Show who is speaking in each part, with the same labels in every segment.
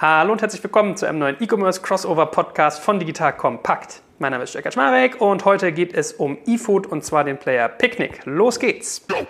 Speaker 1: Hallo und herzlich willkommen zu einem neuen E-Commerce Crossover Podcast von Digital Kompakt. Mein Name ist Jörg Schmalweg und heute geht es um E-Food und zwar den Player Picnic. Los geht's! Go.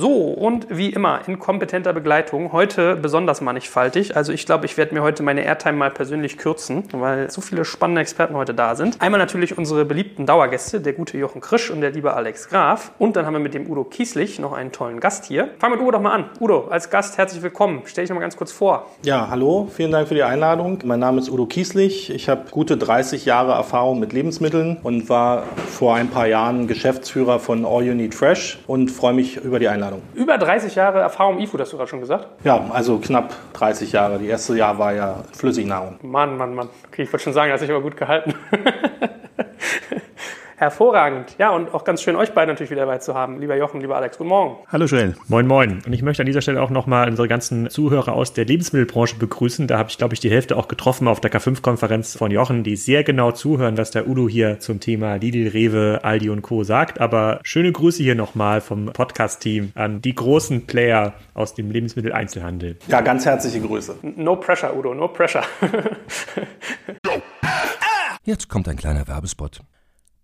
Speaker 1: So, und wie immer in kompetenter Begleitung, heute besonders mannigfaltig. Also ich glaube, ich werde mir heute meine Airtime mal persönlich kürzen, weil so viele spannende Experten heute da sind. Einmal natürlich unsere beliebten Dauergäste, der gute Jochen Krisch und der liebe Alex Graf. Und dann haben wir mit dem Udo Kieslich noch einen tollen Gast hier. Fangen wir mit Udo doch mal an. Udo, als Gast herzlich willkommen. Stell dich noch mal ganz kurz vor.
Speaker 2: Ja, hallo, vielen Dank für die Einladung. Mein Name ist Udo Kieslich. Ich habe gute 30 Jahre Erfahrung mit Lebensmitteln und war vor ein paar Jahren Geschäftsführer von All You Need Fresh und freue mich über die Einladung. Einladung.
Speaker 1: Über 30 Jahre Erfahrung im E-Food, hast du gerade schon gesagt?
Speaker 2: Ja, also knapp 30 Jahre. Die erste Jahr war ja Flüssignahrung.
Speaker 1: Mann, Mann, Mann. Okay, ich wollte schon sagen, das hat sich aber gut gehalten. Hervorragend. Ja, und auch ganz schön, euch beide natürlich wieder dabei zu haben. Lieber Jochen, lieber Alex, guten Morgen.
Speaker 3: Hallo Joel. Moin, moin. Und ich möchte an dieser Stelle auch nochmal unsere ganzen Zuhörer aus der Lebensmittelbranche begrüßen. Da habe ich, glaube ich, die Hälfte auch getroffen auf der K5-Konferenz von Jochen, die sehr genau zuhören, was der Udo hier zum Thema Lidl, Rewe, Aldi und Co. sagt. Aber schöne Grüße hier nochmal vom Podcast-Team an die großen Player aus dem Lebensmitteleinzelhandel.
Speaker 2: Ja, ganz herzliche Grüße.
Speaker 1: No pressure, Udo, no pressure.
Speaker 4: Jetzt kommt ein kleiner Werbespot.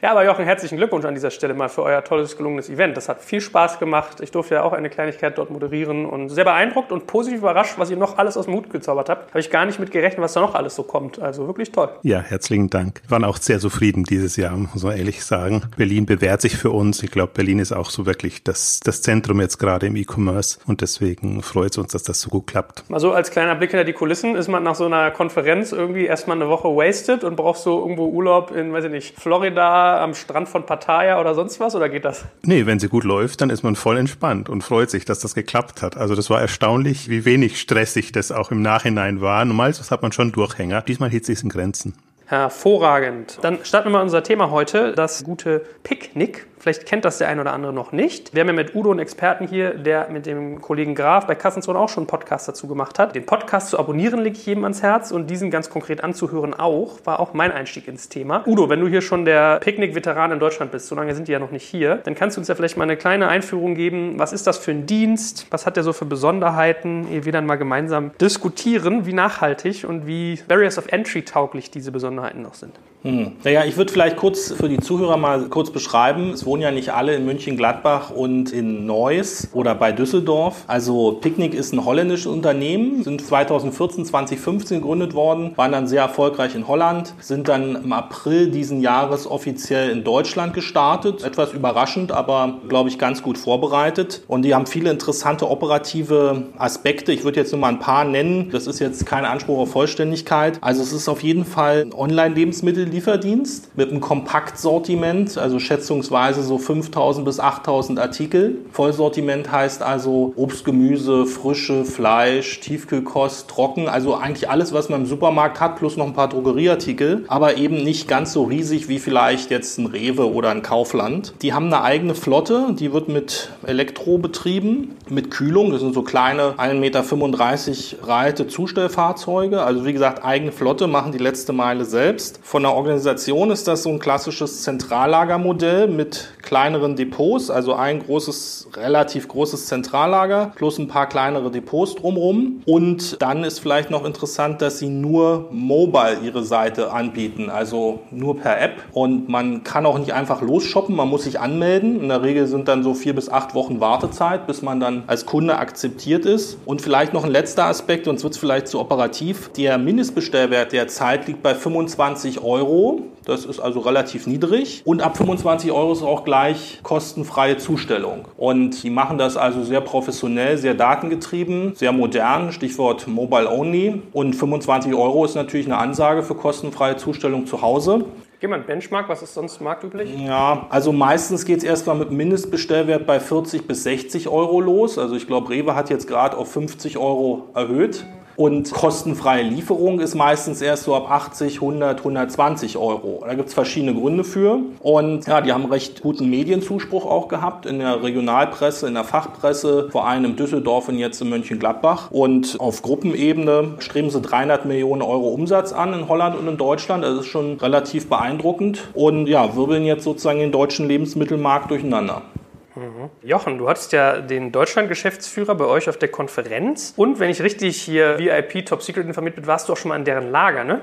Speaker 1: Ja, aber Jochen, herzlichen Glückwunsch an dieser Stelle mal für euer tolles, gelungenes Event. Das hat viel Spaß gemacht. Ich durfte ja auch eine Kleinigkeit dort moderieren und sehr beeindruckt und positiv überrascht, was ihr noch alles aus dem Hut gezaubert habt. Habe ich gar nicht mit gerechnet, was da noch alles so kommt. Also wirklich toll.
Speaker 3: Ja, herzlichen Dank. Wir waren auch sehr zufrieden dieses Jahr, muss man ehrlich sagen. Berlin bewährt sich für uns. Ich glaube, Berlin ist auch so wirklich das, das Zentrum jetzt gerade im E-Commerce und deswegen freut es uns, dass das so gut klappt.
Speaker 1: Mal so als kleiner Blick hinter die Kulissen ist man nach so einer Konferenz irgendwie erstmal eine Woche wasted und braucht so irgendwo Urlaub in, weiß ich nicht, Florida am Strand von Pattaya oder sonst was oder geht das?
Speaker 3: Nee, wenn sie gut läuft, dann ist man voll entspannt und freut sich, dass das geklappt hat. Also das war erstaunlich, wie wenig stressig das auch im Nachhinein war. Normalerweise hat man schon Durchhänger. Diesmal hielt sich in Grenzen.
Speaker 1: Hervorragend. Dann starten wir mal unser Thema heute, das gute Picknick. Vielleicht kennt das der ein oder andere noch nicht. Wir haben ja mit Udo einen Experten hier, der mit dem Kollegen Graf bei Kassenzone auch schon einen Podcast dazu gemacht hat. Den Podcast zu abonnieren lege ich jedem ans Herz und diesen ganz konkret anzuhören auch, war auch mein Einstieg ins Thema. Udo, wenn du hier schon der Picknick-Veteran in Deutschland bist, so lange sind die ja noch nicht hier, dann kannst du uns ja vielleicht mal eine kleine Einführung geben. Was ist das für ein Dienst? Was hat der so für Besonderheiten? Ehe wir dann mal gemeinsam diskutieren, wie nachhaltig und wie Barriers of Entry tauglich diese Besonderheiten noch sind.
Speaker 2: Hm. Naja, ich würde vielleicht kurz für die Zuhörer mal kurz beschreiben. Es wohnen ja nicht alle in München-Gladbach und in Neuss oder bei Düsseldorf. Also Picknick ist ein holländisches Unternehmen, sind 2014, 2015 gegründet worden, waren dann sehr erfolgreich in Holland, sind dann im April diesen Jahres offiziell in Deutschland gestartet. Etwas überraschend, aber glaube ich ganz gut vorbereitet. Und die haben viele interessante operative Aspekte. Ich würde jetzt nur mal ein paar nennen. Das ist jetzt kein Anspruch auf Vollständigkeit. Also es ist auf jeden Fall ein Online-Lebensmittel Lieferdienst mit einem Kompaktsortiment, also schätzungsweise so 5000 bis 8000 Artikel. Vollsortiment heißt also Obst, Gemüse, Frische, Fleisch, Tiefkühlkost, Trocken, also eigentlich alles, was man im Supermarkt hat, plus noch ein paar Drogerieartikel, aber eben nicht ganz so riesig wie vielleicht jetzt ein Rewe oder ein Kaufland. Die haben eine eigene Flotte, die wird mit Elektro betrieben, mit Kühlung. Das sind so kleine 1,35 Meter Reite Zustellfahrzeuge. Also wie gesagt, eigene Flotte, machen die letzte Meile selbst. Von der Organisation ist das so ein klassisches Zentrallagermodell mit kleineren Depots, also ein großes, relativ großes Zentrallager plus ein paar kleinere Depots drumherum. Und dann ist vielleicht noch interessant, dass sie nur mobile ihre Seite anbieten, also nur per App. Und man kann auch nicht einfach losshoppen, man muss sich anmelden. In der Regel sind dann so vier bis acht Wochen Wartezeit, bis man dann als Kunde akzeptiert ist. Und vielleicht noch ein letzter Aspekt, sonst wird es vielleicht zu operativ. Der Mindestbestellwert der Zeit liegt bei 25 Euro. Das ist also relativ niedrig. Und ab 25 Euro ist auch gleich kostenfreie Zustellung. Und die machen das also sehr professionell, sehr datengetrieben, sehr modern, Stichwort Mobile Only. Und 25 Euro ist natürlich eine Ansage für kostenfreie Zustellung zu Hause.
Speaker 1: Gib mal ein Benchmark, was ist sonst marktüblich?
Speaker 2: Ja, also meistens geht es erstmal mit Mindestbestellwert bei 40 bis 60 Euro los. Also ich glaube, Rewe hat jetzt gerade auf 50 Euro erhöht. Und kostenfreie Lieferung ist meistens erst so ab 80, 100, 120 Euro. Da gibt es verschiedene Gründe für. Und ja, die haben recht guten Medienzuspruch auch gehabt in der Regionalpresse, in der Fachpresse, vor allem in Düsseldorf und jetzt in Mönchengladbach. Und auf Gruppenebene streben sie 300 Millionen Euro Umsatz an in Holland und in Deutschland. Das ist schon relativ beeindruckend. Und ja, wirbeln jetzt sozusagen den deutschen Lebensmittelmarkt durcheinander.
Speaker 1: Jochen, du hattest ja den Deutschland-Geschäftsführer bei euch auf der Konferenz. Und wenn ich richtig hier VIP Top Secret informiert bin, warst du auch schon mal an deren Lager, ne?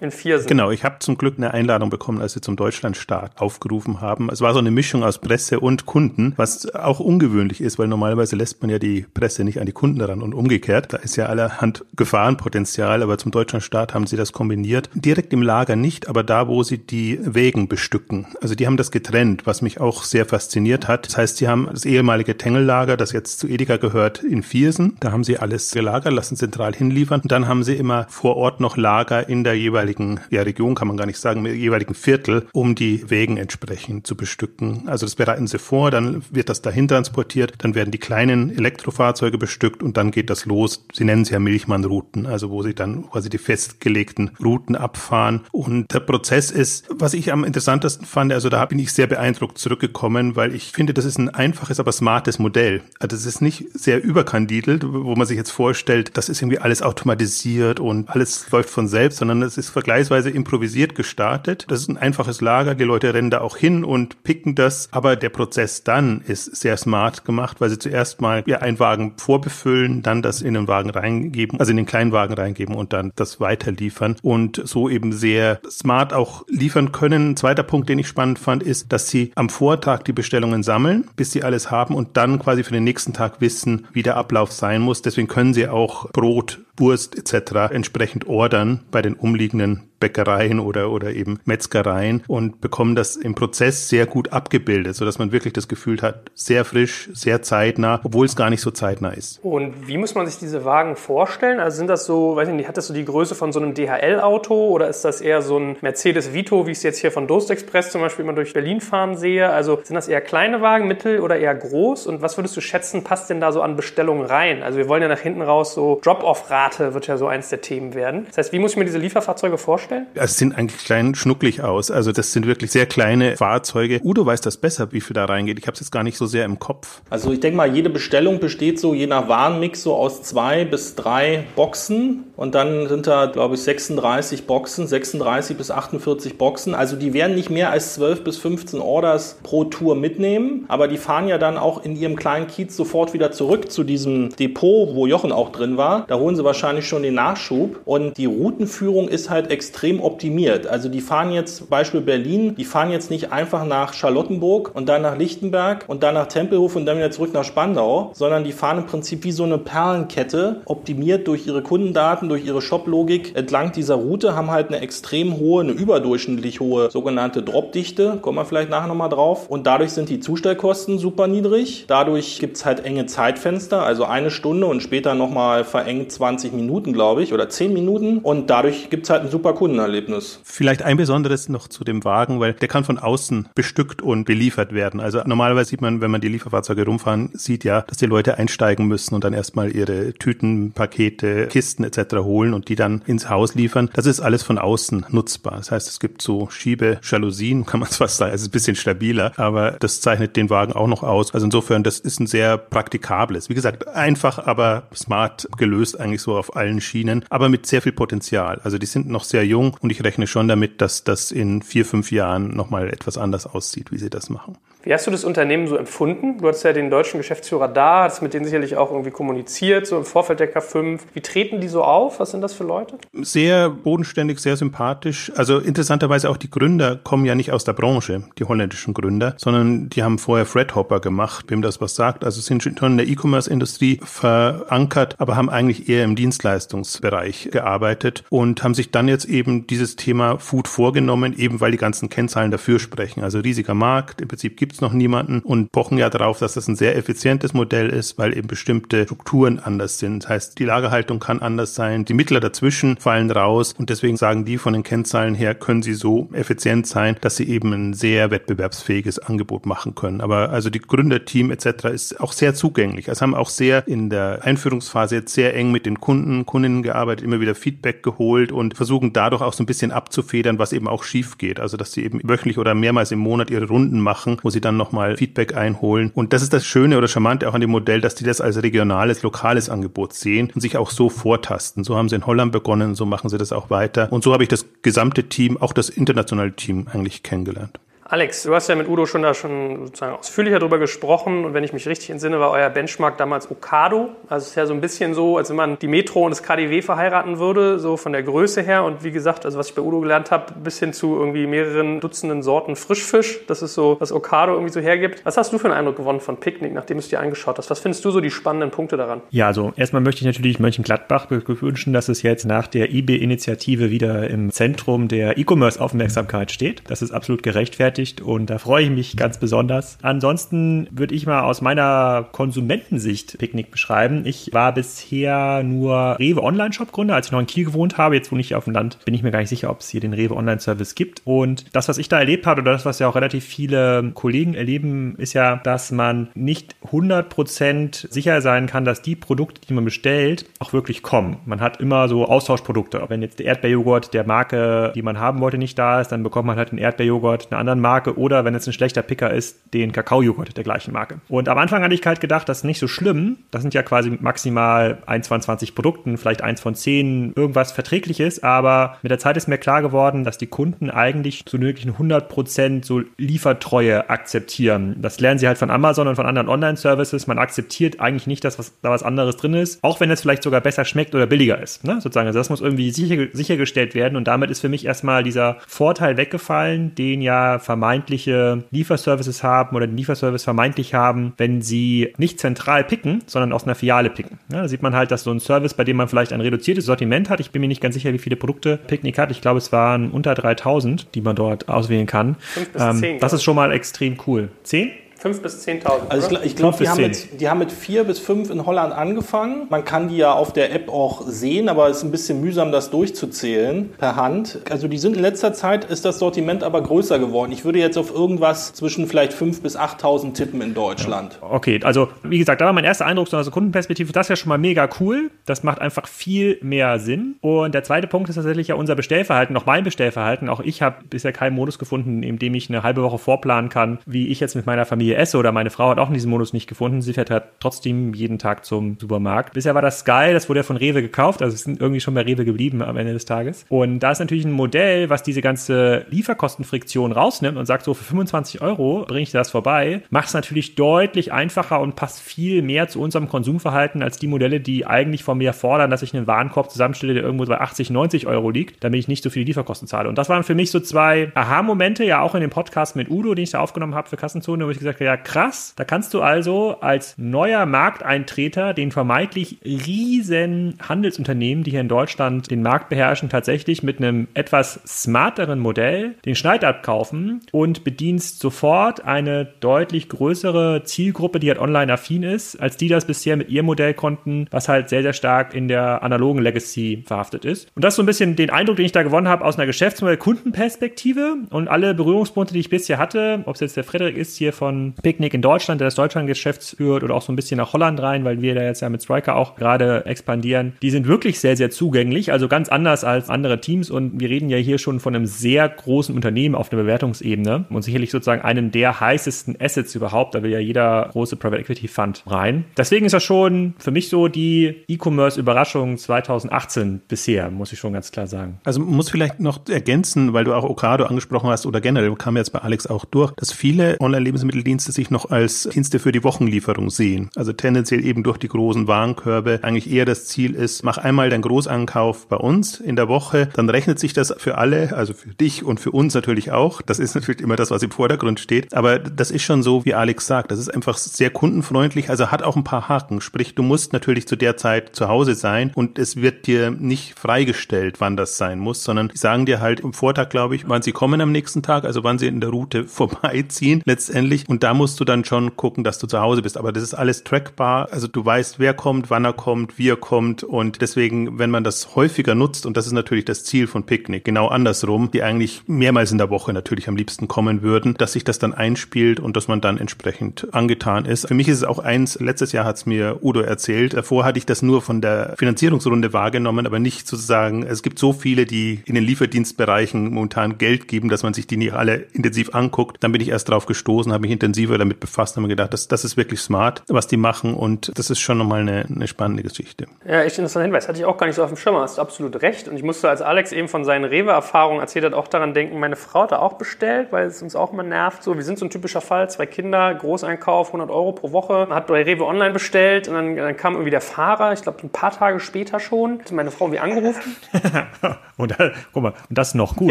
Speaker 1: In Viersen.
Speaker 5: Genau, ich habe zum Glück eine Einladung bekommen, als sie zum Deutschlandstart aufgerufen haben. Es war so eine Mischung aus Presse und Kunden, was auch ungewöhnlich ist, weil normalerweise lässt man ja die Presse nicht an die Kunden ran und umgekehrt. Da ist ja allerhand Gefahrenpotenzial, aber zum Deutschlandstart haben sie das kombiniert. Direkt im Lager nicht, aber da, wo sie die Wägen bestücken. Also die haben das getrennt, was mich auch sehr fasziniert hat. Das heißt, sie haben das ehemalige Tengellager, das jetzt zu Edeka gehört, in Viersen. Da haben sie alles gelagert, lassen zentral hinliefern. Und dann haben sie immer vor Ort noch Lager in der jeweiligen jeweiligen ja, Region, kann man gar nicht sagen, im jeweiligen Viertel, um die Wägen entsprechend zu bestücken. Also das bereiten sie vor, dann wird das dahin transportiert, dann werden die kleinen Elektrofahrzeuge bestückt und dann geht das los. Sie nennen sie ja Milchmannrouten, also wo sie dann quasi die festgelegten Routen abfahren. Und der Prozess ist, was ich am interessantesten fand, also da bin ich sehr beeindruckt zurückgekommen, weil ich finde, das ist ein einfaches, aber smartes Modell. Also es ist nicht sehr überkandidelt, wo man sich jetzt vorstellt, das ist irgendwie alles automatisiert und alles läuft von selbst, sondern es ist vergleichsweise improvisiert gestartet. Das ist ein einfaches Lager, die Leute rennen da auch hin und picken das, aber der Prozess dann ist sehr smart gemacht, weil sie zuerst mal ja, einen Wagen vorbefüllen, dann das in den Wagen reingeben, also in den kleinen Wagen reingeben und dann das weiterliefern und so eben sehr smart auch liefern können. Ein zweiter Punkt, den ich spannend fand, ist, dass sie am Vortag die Bestellungen sammeln, bis sie alles haben und dann quasi für den nächsten Tag wissen, wie der Ablauf sein muss. Deswegen können sie auch Brot, Wurst etc. entsprechend ordern bei den umliegenden Bäckereien oder, oder eben Metzgereien und bekommen das im Prozess sehr gut abgebildet, sodass man wirklich das Gefühl hat, sehr frisch, sehr zeitnah, obwohl es gar nicht so zeitnah ist.
Speaker 1: Und wie muss man sich diese Wagen vorstellen? Also sind das so, weiß ich nicht, hat das so die Größe von so einem DHL-Auto oder ist das eher so ein Mercedes Vito, wie ich es jetzt hier von Dost Express zum Beispiel immer durch Berlin fahren sehe? Also sind das eher kleine Wagen, mittel oder eher groß? Und was würdest du schätzen, passt denn da so an Bestellungen rein? Also wir wollen ja nach hinten raus so Drop-off-Rate wird ja so eins der Themen werden. Das heißt, wie muss ich mir diese Lieferfahrzeuge vorstellen?
Speaker 5: Es sind eigentlich klein schnucklig aus. Also das sind wirklich sehr kleine Fahrzeuge. Udo weiß das besser, wie viel da reingeht. Ich habe es jetzt gar nicht so sehr im Kopf.
Speaker 2: Also ich denke mal, jede Bestellung besteht so je nach Warenmix so aus zwei bis drei Boxen. Und dann sind da, glaube ich, 36 Boxen, 36 bis 48 Boxen. Also die werden nicht mehr als 12 bis 15 Orders pro Tour mitnehmen. Aber die fahren ja dann auch in ihrem kleinen Kiez sofort wieder zurück zu diesem Depot, wo Jochen auch drin war. Da holen sie wahrscheinlich schon den Nachschub. Und die Routenführung ist halt extrem optimiert. Also die fahren jetzt, Beispiel Berlin, die fahren jetzt nicht einfach nach Charlottenburg und dann nach Lichtenberg und dann nach Tempelhof und dann wieder zurück nach Spandau, sondern die fahren im Prinzip wie so eine Perlenkette, optimiert durch ihre Kundendaten, durch ihre Shop-Logik entlang dieser Route, haben halt eine extrem hohe, eine überdurchschnittlich hohe sogenannte Dropdichte, kommen wir vielleicht nachher nochmal drauf. Und dadurch sind die Zustellkosten super niedrig. Dadurch gibt es halt enge Zeitfenster, also eine Stunde und später nochmal verengt 20 Minuten, glaube ich, oder 10 Minuten. Und dadurch gibt es halt einen super Kundenerlebnis.
Speaker 5: Vielleicht ein besonderes noch zu dem Wagen, weil der kann von außen bestückt und beliefert werden. Also normalerweise sieht man, wenn man die Lieferfahrzeuge rumfahren, sieht ja, dass die Leute einsteigen müssen und dann erstmal ihre Tüten, Pakete, Kisten etc. holen und die dann ins Haus liefern. Das ist alles von außen nutzbar. Das heißt, es gibt so Schiebe-Jalousien, kann man es fast sagen. Es ist ein bisschen stabiler, aber das zeichnet den Wagen auch noch aus. Also insofern, das ist ein sehr praktikables. Wie gesagt, einfach, aber smart gelöst eigentlich so auf allen Schienen, aber mit sehr viel Potenzial. Also die sind noch sehr jung und ich rechne schon damit, dass das in vier, fünf Jahren nochmal etwas anders aussieht, wie sie das machen.
Speaker 1: Wie hast du das Unternehmen so empfunden? Du hattest ja den deutschen Geschäftsführer da, hast mit denen sicherlich auch irgendwie kommuniziert, so im Vorfeld der K5. Wie treten die so auf? Was sind das für Leute?
Speaker 5: Sehr bodenständig, sehr sympathisch. Also interessanterweise auch die Gründer kommen ja nicht aus der Branche, die holländischen Gründer, sondern die haben vorher Fred Hopper gemacht, wem das was sagt. Also sind schon in der E-Commerce-Industrie verankert, aber haben eigentlich eher im Dienstleistungsbereich gearbeitet und haben sich dann jetzt eben dieses Thema Food vorgenommen, eben weil die ganzen Kennzahlen dafür sprechen. Also riesiger Markt, im Prinzip gibt es noch niemanden und pochen ja darauf, dass das ein sehr effizientes Modell ist, weil eben bestimmte Strukturen anders sind. Das heißt, die Lagerhaltung kann anders sein, die Mittler dazwischen fallen raus und deswegen sagen die von den Kennzahlen her, können sie so effizient sein, dass sie eben ein sehr wettbewerbsfähiges Angebot machen können. Aber also die Gründerteam etc. ist auch sehr zugänglich. Es haben auch sehr in der Einführungsphase jetzt sehr eng mit den Kunden, Kundinnen gearbeitet, immer wieder Feedback geholt und versuchen dadurch auch so ein bisschen abzufedern, was eben auch schief geht. Also dass sie eben wöchentlich oder mehrmals im Monat ihre Runden machen, wo sie sie dann nochmal Feedback einholen. Und das ist das Schöne oder Charmante auch an dem Modell, dass die das als regionales, lokales Angebot sehen und sich auch so vortasten. So haben sie in Holland begonnen, so machen sie das auch weiter. Und so habe ich das gesamte Team, auch das internationale Team eigentlich kennengelernt.
Speaker 1: Alex, du hast ja mit Udo schon da schon sozusagen ausführlicher drüber gesprochen und wenn ich mich richtig entsinne, war euer Benchmark damals Okado. Also es ist ja so ein bisschen so, als wenn man die Metro und das KDW verheiraten würde, so von der Größe her und wie gesagt, also was ich bei Udo gelernt habe, bis hin zu irgendwie mehreren Dutzenden Sorten Frischfisch. Das ist so, was Okado irgendwie so hergibt. Was hast du für einen Eindruck gewonnen von Picknick, nachdem du es dir angeschaut hast? Was findest du so die spannenden Punkte daran?
Speaker 3: Ja, also erstmal möchte ich natürlich Mönchengladbach beglückwünschen, dass es jetzt nach der eBay-Initiative wieder im Zentrum der E-Commerce-Aufmerksamkeit steht. Das ist absolut gerechtfertigt und da freue ich mich ganz besonders. Ansonsten würde ich mal aus meiner Konsumentensicht Picknick beschreiben. Ich war bisher nur Rewe Online-Shop Gründer, als ich noch in Kiel gewohnt habe. Jetzt wohne ich auf dem Land, bin ich mir gar nicht sicher, ob es hier den Rewe Online-Service gibt. Und das, was ich da erlebt habe oder das, was ja auch relativ viele Kollegen erleben, ist ja, dass man nicht 100% sicher sein kann, dass die Produkte, die man bestellt, auch wirklich kommen. Man hat immer so Austauschprodukte. Wenn jetzt der Erdbeerjoghurt der Marke, die man haben wollte, nicht da ist, dann bekommt man halt den Erdbeerjoghurt einer anderen Marke Marke oder wenn es ein schlechter Picker ist, den Kakaojoghurt der gleichen Marke. Und am Anfang hatte ich halt gedacht, das ist nicht so schlimm. Das sind ja quasi maximal 1 von 20 Produkten, vielleicht eins von 10, irgendwas Verträgliches. Aber mit der Zeit ist mir klar geworden, dass die Kunden eigentlich zu möglichen 100% so Liefertreue akzeptieren. Das lernen sie halt von Amazon und von anderen Online-Services. Man akzeptiert eigentlich nicht, dass was, da was anderes drin ist, auch wenn es vielleicht sogar besser schmeckt oder billiger ist. Ne? Sozusagen, also das muss irgendwie sicher, sichergestellt werden. Und damit ist für mich erstmal dieser Vorteil weggefallen, den ja vermeintliche Lieferservices haben oder den Lieferservice vermeintlich haben, wenn sie nicht zentral picken, sondern aus einer Filiale picken. Ja, da sieht man halt, dass so ein Service, bei dem man vielleicht ein reduziertes Sortiment hat, ich bin mir nicht ganz sicher, wie viele Produkte Picknick hat, ich glaube, es waren unter 3000, die man dort auswählen kann. Ähm, das ist schon mal extrem cool. Zehn?
Speaker 1: 5.000 bis 10.000.
Speaker 2: Also ich, ich glaube, die, haben mit, die haben mit 4 bis 5 in Holland angefangen. Man kann die ja auf der App auch sehen, aber es ist ein bisschen mühsam, das durchzuzählen per Hand. Also die sind in letzter Zeit, ist das Sortiment aber größer geworden. Ich würde jetzt auf irgendwas zwischen vielleicht 5 bis 8.000 tippen in Deutschland.
Speaker 3: Ja. Okay, also wie gesagt, da war mein erster Eindruck, so aus der Kundenperspektive, das ist ja schon mal mega cool. Das macht einfach viel mehr Sinn. Und der zweite Punkt ist tatsächlich ja unser Bestellverhalten, auch mein Bestellverhalten. Auch ich habe bisher keinen Modus gefunden, in dem ich eine halbe Woche vorplanen kann, wie ich jetzt mit meiner Familie Familie esse oder meine Frau hat auch in diesem Modus nicht gefunden. Sie fährt halt trotzdem jeden Tag zum Supermarkt. Bisher war das Sky, das wurde ja von Rewe gekauft, also es sind irgendwie schon bei Rewe geblieben am Ende des Tages. Und da ist natürlich ein Modell, was diese ganze Lieferkostenfriktion rausnimmt und sagt, so für 25 Euro bringe ich das vorbei, macht es natürlich deutlich einfacher und passt viel mehr zu unserem Konsumverhalten als die Modelle, die eigentlich von mir fordern, dass ich einen Warenkorb zusammenstelle, der irgendwo bei 80, 90 Euro liegt, damit ich nicht so viele Lieferkosten zahle. Und das waren für mich so zwei Aha-Momente, ja auch in dem Podcast mit Udo, den ich da aufgenommen habe für Kassenzone, wo ich gesagt gesagt, ja krass, da kannst du also als neuer Markteintreter den vermeintlich riesen Handelsunternehmen, die hier in Deutschland den Markt beherrschen, tatsächlich mit einem etwas smarteren Modell den Schneid abkaufen und bedienst sofort eine deutlich größere Zielgruppe, die halt online affin ist, als die das bisher mit ihrem Modell konnten, was halt sehr, sehr stark in der analogen Legacy verhaftet ist. Und das ist so ein bisschen den Eindruck, den ich da gewonnen habe aus einer Geschäftsmodell-Kundenperspektive und alle Berührungspunkte, die ich bisher hatte, ob es jetzt der Frederik ist hier von Picknick in Deutschland, der das Deutschland-Geschäft führt oder auch so ein bisschen nach Holland rein, weil wir da jetzt ja mit Striker auch gerade expandieren, die sind wirklich sehr, sehr zugänglich, also ganz anders als andere Teams und wir reden ja hier schon von einem sehr großen Unternehmen auf der Bewertungsebene und sicherlich sozusagen einen der heißesten Assets überhaupt, da will ja jeder große Private Equity Fund rein. Deswegen ist das schon für mich so die E-Commerce-Überraschung 2018 bisher, muss ich schon ganz klar sagen.
Speaker 5: Also muss vielleicht noch ergänzen, weil du auch Ocado angesprochen hast oder generell kam jetzt bei Alex auch durch, dass viele Online-Lebensmitteldienste sich noch als Dienste für die Wochenlieferung sehen. Also tendenziell eben durch die großen Warenkörbe eigentlich eher das Ziel ist, mach einmal deinen Großankauf bei uns in der Woche, dann rechnet sich das für alle, also für dich und für uns natürlich auch. Das ist natürlich immer das, was im Vordergrund steht. Aber das ist schon so, wie Alex sagt, das ist einfach sehr kundenfreundlich, also hat auch ein paar Haken. Sprich, du musst natürlich zu der Zeit zu Hause sein und es wird dir nicht freigestellt, wann das sein muss, sondern die sagen dir halt im Vortag, glaube ich, wann sie kommen am nächsten Tag, also wann sie in der Route vorbeiziehen letztendlich. Und da musst du dann schon gucken, dass du zu Hause bist. Aber das ist alles trackbar. Also du weißt, wer kommt, wann er kommt, wie er kommt. Und deswegen, wenn man das häufiger nutzt, und das ist natürlich das Ziel von Picknick, genau andersrum, die eigentlich mehrmals in der Woche natürlich am liebsten kommen würden, dass sich das dann einspielt und dass man dann entsprechend angetan ist. Für mich ist es auch eins, letztes Jahr hat es mir Udo erzählt, davor hatte ich das nur von der Finanzierungsrunde wahrgenommen, aber nicht sozusagen, es gibt so viele, die in den Lieferdienstbereichen momentan Geld geben, dass man sich die nicht alle intensiv anguckt. Dann bin ich erst drauf gestoßen, habe mich intensiver damit befasst und habe gedacht, das, das ist wirklich smart, was die machen und das ist schon nochmal eine, eine spannende Geschichte.
Speaker 1: Ja, echt interessanter Hinweis. Hatte ich auch gar nicht so auf dem Schirm. Hast du absolut recht. Und ich musste, als Alex eben von seinen Rewe-Erfahrungen erzählt hat, auch daran denken, meine Frau hat da auch bestellt, weil es uns auch immer nervt. So, wir sind so ein typischer Fall, zwei Kinder, Großeinkauf, 100 Euro pro Woche. Hat bei Rewe online bestellt und dann, dann kam irgendwie der Fahrer, ich glaube ein paar Tage später schon, hat meine Frau irgendwie angerufen.
Speaker 3: und, guck mal, und das noch gut.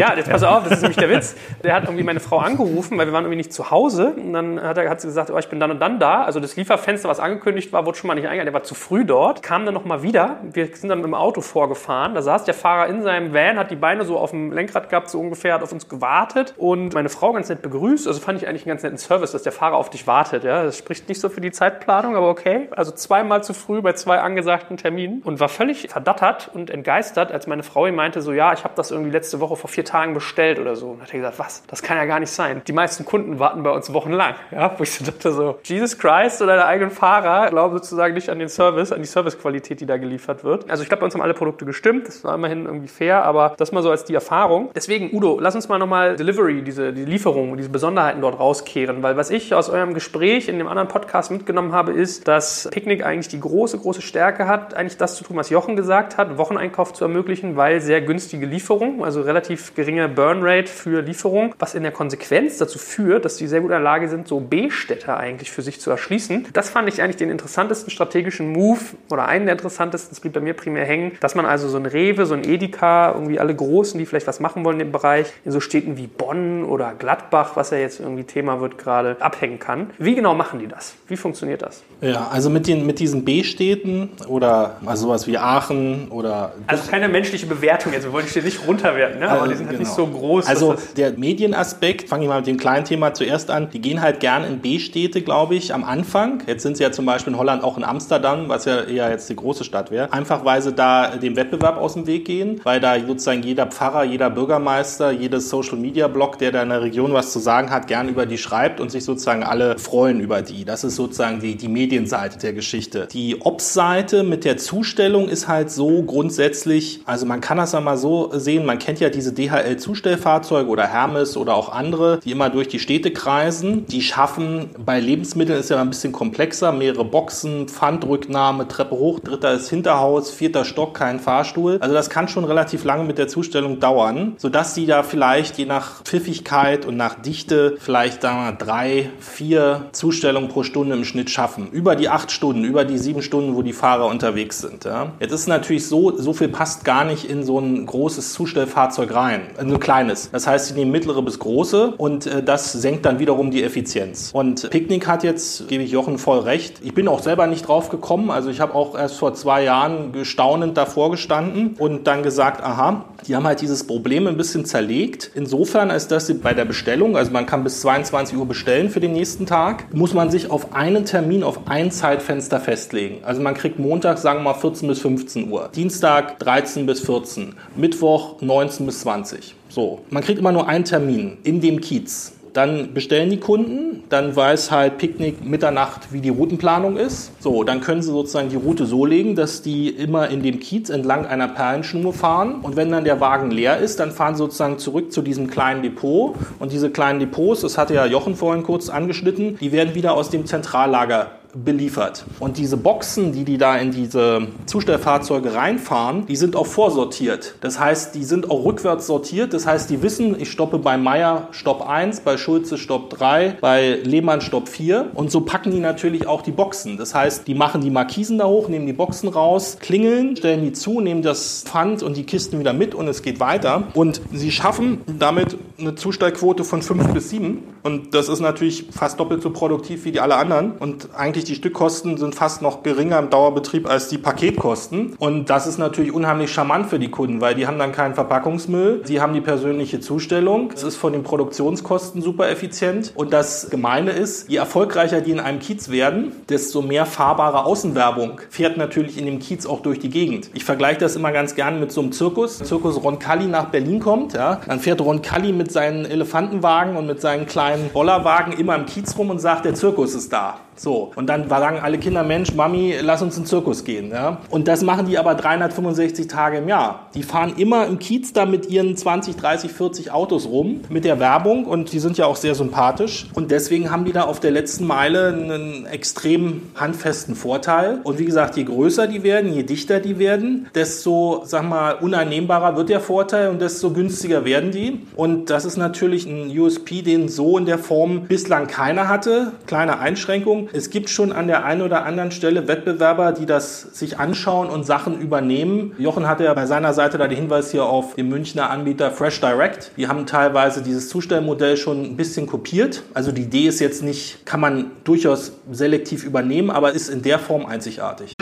Speaker 1: Ja, jetzt pass auf, das ist nämlich der Witz. Der hat irgendwie meine Frau angerufen, weil wir waren irgendwie nicht zu Hause. Und dann hat, er, hat gesagt, oh, ich bin dann und dann da. Also das Lieferfenster, was angekündigt war, wurde schon mal nicht eingegangen. Der war zu früh dort. Kam dann nochmal wieder. Wir sind dann dem Auto vorgefahren. Da saß der Fahrer in seinem Van, hat die Beine so auf dem Lenkrad gehabt, so ungefähr, hat auf uns gewartet und meine Frau ganz nett begrüßt. Also fand ich eigentlich einen ganz netten Service, dass der Fahrer auf dich wartet. Ja, das spricht nicht so für die Zeitplanung, aber okay. Also zweimal zu früh bei zwei angesagten Terminen und war völlig verdattert und entgeistert, als meine Frau ihm meinte, so ja, ich habe das irgendwie letzte Woche vor vier Tagen bestellt oder so. Und hat er gesagt, was? Das kann ja gar nicht sein. Die meisten Kunden warten bei uns wochenlang. Ja, wo ich so dachte so, Jesus Christ oder deine eigenen Fahrer glauben sozusagen nicht an den Service, an die Servicequalität, die da geliefert wird. Also ich glaube, bei uns haben alle Produkte gestimmt. Das war immerhin irgendwie fair, aber das mal so als die Erfahrung. Deswegen, Udo, lass uns mal nochmal Delivery, diese die Lieferung, diese Besonderheiten dort rauskehren, weil was ich aus eurem Gespräch in dem anderen Podcast mitgenommen habe, ist, dass Picknick eigentlich die große, große Stärke hat, eigentlich das zu tun, was Jochen gesagt hat, Wocheneinkauf zu ermöglichen, weil sehr günstige Lieferung, also relativ geringe Burnrate für Lieferung, was in der Konsequenz dazu führt, dass die sehr gut in der Lage sind, so B-Städte eigentlich für sich zu erschließen. Das fand ich eigentlich den interessantesten strategischen Move oder einen der interessantesten, das blieb bei mir primär hängen, dass man also so ein Rewe, so ein Edeka, irgendwie alle Großen, die vielleicht was machen wollen im Bereich, in so Städten wie Bonn oder Gladbach, was ja jetzt irgendwie Thema wird gerade, abhängen kann. Wie genau machen die das? Wie funktioniert das?
Speaker 2: Ja, also mit, den, mit diesen B-Städten oder also sowas wie Aachen oder.
Speaker 1: Also keine menschliche Bewertung jetzt, wir wollen die Städte nicht runterwerten, ne? aber
Speaker 2: Also,
Speaker 1: die sind halt
Speaker 2: genau.
Speaker 1: nicht so groß.
Speaker 2: Also der Medienaspekt, fange ich mal mit dem kleinen Thema zuerst an, die gehen halt gern in B-Städte, glaube ich, am Anfang. Jetzt sind sie ja zum Beispiel in Holland auch in Amsterdam, was ja eher jetzt die große Stadt wäre. Einfach weil sie da dem Wettbewerb aus dem Weg gehen, weil da sozusagen jeder Pfarrer, jeder Bürgermeister, jedes Social-Media-Blog, der da in der Region was zu sagen hat, gern über die schreibt und sich sozusagen alle freuen über die. Das ist sozusagen die, die Medienseite der Geschichte. Die Ops-Seite mit der Zustellung ist halt so grundsätzlich, also man kann das ja mal so sehen, man kennt ja diese DHL-Zustellfahrzeuge oder Hermes oder auch andere, die immer durch die Städte kreisen. Die schaffen, bei Lebensmitteln ist ja ein bisschen komplexer, mehrere Boxen, Pfandrücknahme, Treppe hoch, dritter ist Hinterhaus, vierter Stock, kein Fahrstuhl. Also das kann schon relativ lange mit der Zustellung dauern, sodass sie da vielleicht je nach Pfiffigkeit und nach Dichte vielleicht sagen drei, vier Zustellungen pro Stunde im Schnitt schaffen. Über die acht Stunden, über die sieben Stunden, wo die Fahrer unterwegs sind. Ja. Jetzt ist natürlich so, so viel passt gar nicht in so ein großes Zustellfahrzeug rein, ein kleines. Das heißt, sie nehmen mittlere bis große und äh, das senkt dann wiederum die Effizienz. Effizienz. Und Picknick hat jetzt, gebe ich Jochen voll recht, ich bin auch selber nicht drauf gekommen. Also ich habe auch erst vor zwei Jahren gestaunend davor gestanden und dann gesagt, aha, die haben halt dieses Problem ein bisschen zerlegt. Insofern ist das bei der Bestellung, also man kann bis 22 Uhr bestellen für den nächsten Tag, muss man sich auf einen Termin, auf ein Zeitfenster festlegen. Also man kriegt Montag, sagen wir mal 14 bis 15 Uhr, Dienstag 13 bis 14, Mittwoch 19 bis 20. So, man kriegt immer nur einen Termin in dem Kiez. Dann bestellen die Kunden, dann weiß halt Picknick Mitternacht, wie die Routenplanung ist. So, dann können sie sozusagen die Route so legen, dass die immer in dem Kiez entlang einer Perlenschnur fahren. Und wenn dann der Wagen leer ist, dann fahren sie sozusagen zurück zu diesem kleinen Depot. Und diese kleinen Depots, das hatte ja Jochen vorhin kurz angeschnitten, die werden wieder aus dem Zentrallager beliefert. Und diese Boxen, die die da in diese Zustellfahrzeuge reinfahren, die sind auch vorsortiert. Das heißt, die sind auch rückwärts sortiert. Das heißt, die wissen, ich stoppe bei Meier Stopp 1, bei Schulze Stopp 3, bei Lehmann Stopp 4. Und so packen die natürlich auch die Boxen. Das heißt, die machen die Markisen da hoch, nehmen die Boxen raus, klingeln, stellen die zu, nehmen das Pfand und die Kisten wieder mit und es geht weiter. Und sie schaffen damit eine Zustellquote von 5 bis 7. Und das ist natürlich fast doppelt so produktiv wie die alle anderen. Und eigentlich die Stückkosten sind fast noch geringer im Dauerbetrieb als die Paketkosten. Und das ist natürlich unheimlich charmant für die Kunden, weil die haben dann keinen Verpackungsmüll, sie haben die persönliche Zustellung. Es ist von den Produktionskosten super effizient. Und das Gemeine ist, je erfolgreicher die in einem Kiez werden, desto mehr fahrbare Außenwerbung fährt natürlich in dem Kiez auch durch die Gegend. Ich vergleiche das immer ganz gerne mit so einem Zirkus. Zirkus Roncalli nach Berlin kommt, ja, dann fährt Roncalli mit seinen Elefantenwagen und mit seinen kleinen Bollerwagen immer im Kiez rum und sagt, der Zirkus ist da. So. Und dann sagen alle Kinder, Mensch, Mami, lass uns in den Zirkus gehen. Ja? Und das machen die aber 365 Tage im Jahr. Die fahren immer im Kiez da mit ihren 20, 30, 40 Autos rum mit der Werbung und die sind ja auch sehr sympathisch. Und deswegen haben die da auf der letzten Meile einen extrem handfesten Vorteil. Und wie gesagt, je größer die werden, je dichter die werden, desto, sag mal, uneinnehmbarer wird der Vorteil und desto günstiger werden die. Und das ist natürlich ein USP, den so in der Form bislang keiner hatte. Kleine Einschränkung. Es gibt schon an der einen oder anderen Stelle Wettbewerber, die das sich anschauen und Sachen übernehmen. Jochen hatte ja bei seiner Seite da den Hinweis hier auf den Münchner Anbieter Fresh Direct. Die haben teilweise dieses Zustellmodell schon ein bisschen kopiert. Also die Idee ist jetzt nicht, kann man durchaus selektiv übernehmen, aber ist in der Form einzigartig.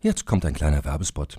Speaker 4: Jetzt kommt ein kleiner Werbespot.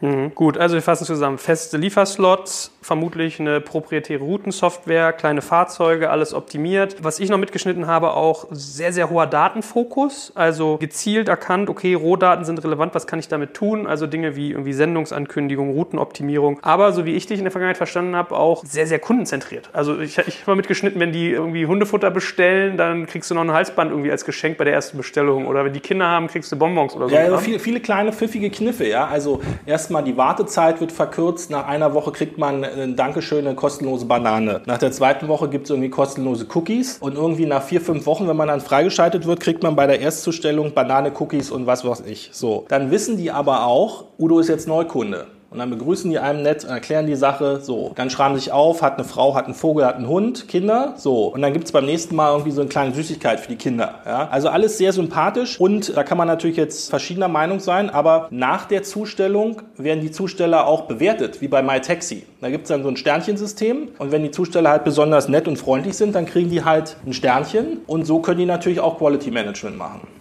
Speaker 1: Mhm, gut, also wir fassen zusammen. Feste Lieferslots, vermutlich eine proprietäre Routensoftware, kleine Fahrzeuge, alles optimiert. Was ich noch mitgeschnitten habe, auch sehr, sehr hoher Datenfokus. Also gezielt erkannt, okay, Rohdaten sind relevant, was kann ich damit tun? Also Dinge wie irgendwie Sendungsankündigung, Routenoptimierung. Aber so wie ich dich in der Vergangenheit verstanden habe, auch sehr, sehr kundenzentriert. Also ich, ich habe mal mitgeschnitten, wenn die irgendwie Hundefutter bestellen, dann kriegst du noch ein Halsband irgendwie als Geschenk bei der ersten Bestellung. Oder wenn die Kinder haben, kriegst du Bonbons oder so.
Speaker 2: Ja, also viele, viele kleine pfiffige Kniffe, ja. Also erstmal die Wartezeit wird verkürzt. Nach einer Woche kriegt man ein Dankeschön, eine kostenlose Banane. Nach der zweiten Woche gibt es irgendwie kostenlose Cookies. Und irgendwie nach vier, fünf Wochen, wenn man dann freigeschaltet wird, kriegt man bei der Erstzustellung Banane, Cookies und was weiß ich. So. Dann wissen die aber auch, Udo ist jetzt Neukunde. Und dann begrüßen die einem nett, erklären die Sache, so. Dann schreiben sich auf, hat eine Frau, hat einen Vogel, hat einen Hund, Kinder, so. Und dann gibt's beim nächsten Mal irgendwie so eine kleine Süßigkeit für die Kinder. Ja? Also alles sehr sympathisch und da kann man natürlich jetzt verschiedener Meinung sein, aber nach der Zustellung werden die Zusteller auch bewertet, wie bei MyTaxi. Da gibt's dann so ein Sternchensystem und wenn die Zusteller halt besonders nett und freundlich sind, dann kriegen die halt ein Sternchen und so können die natürlich auch Quality Management machen.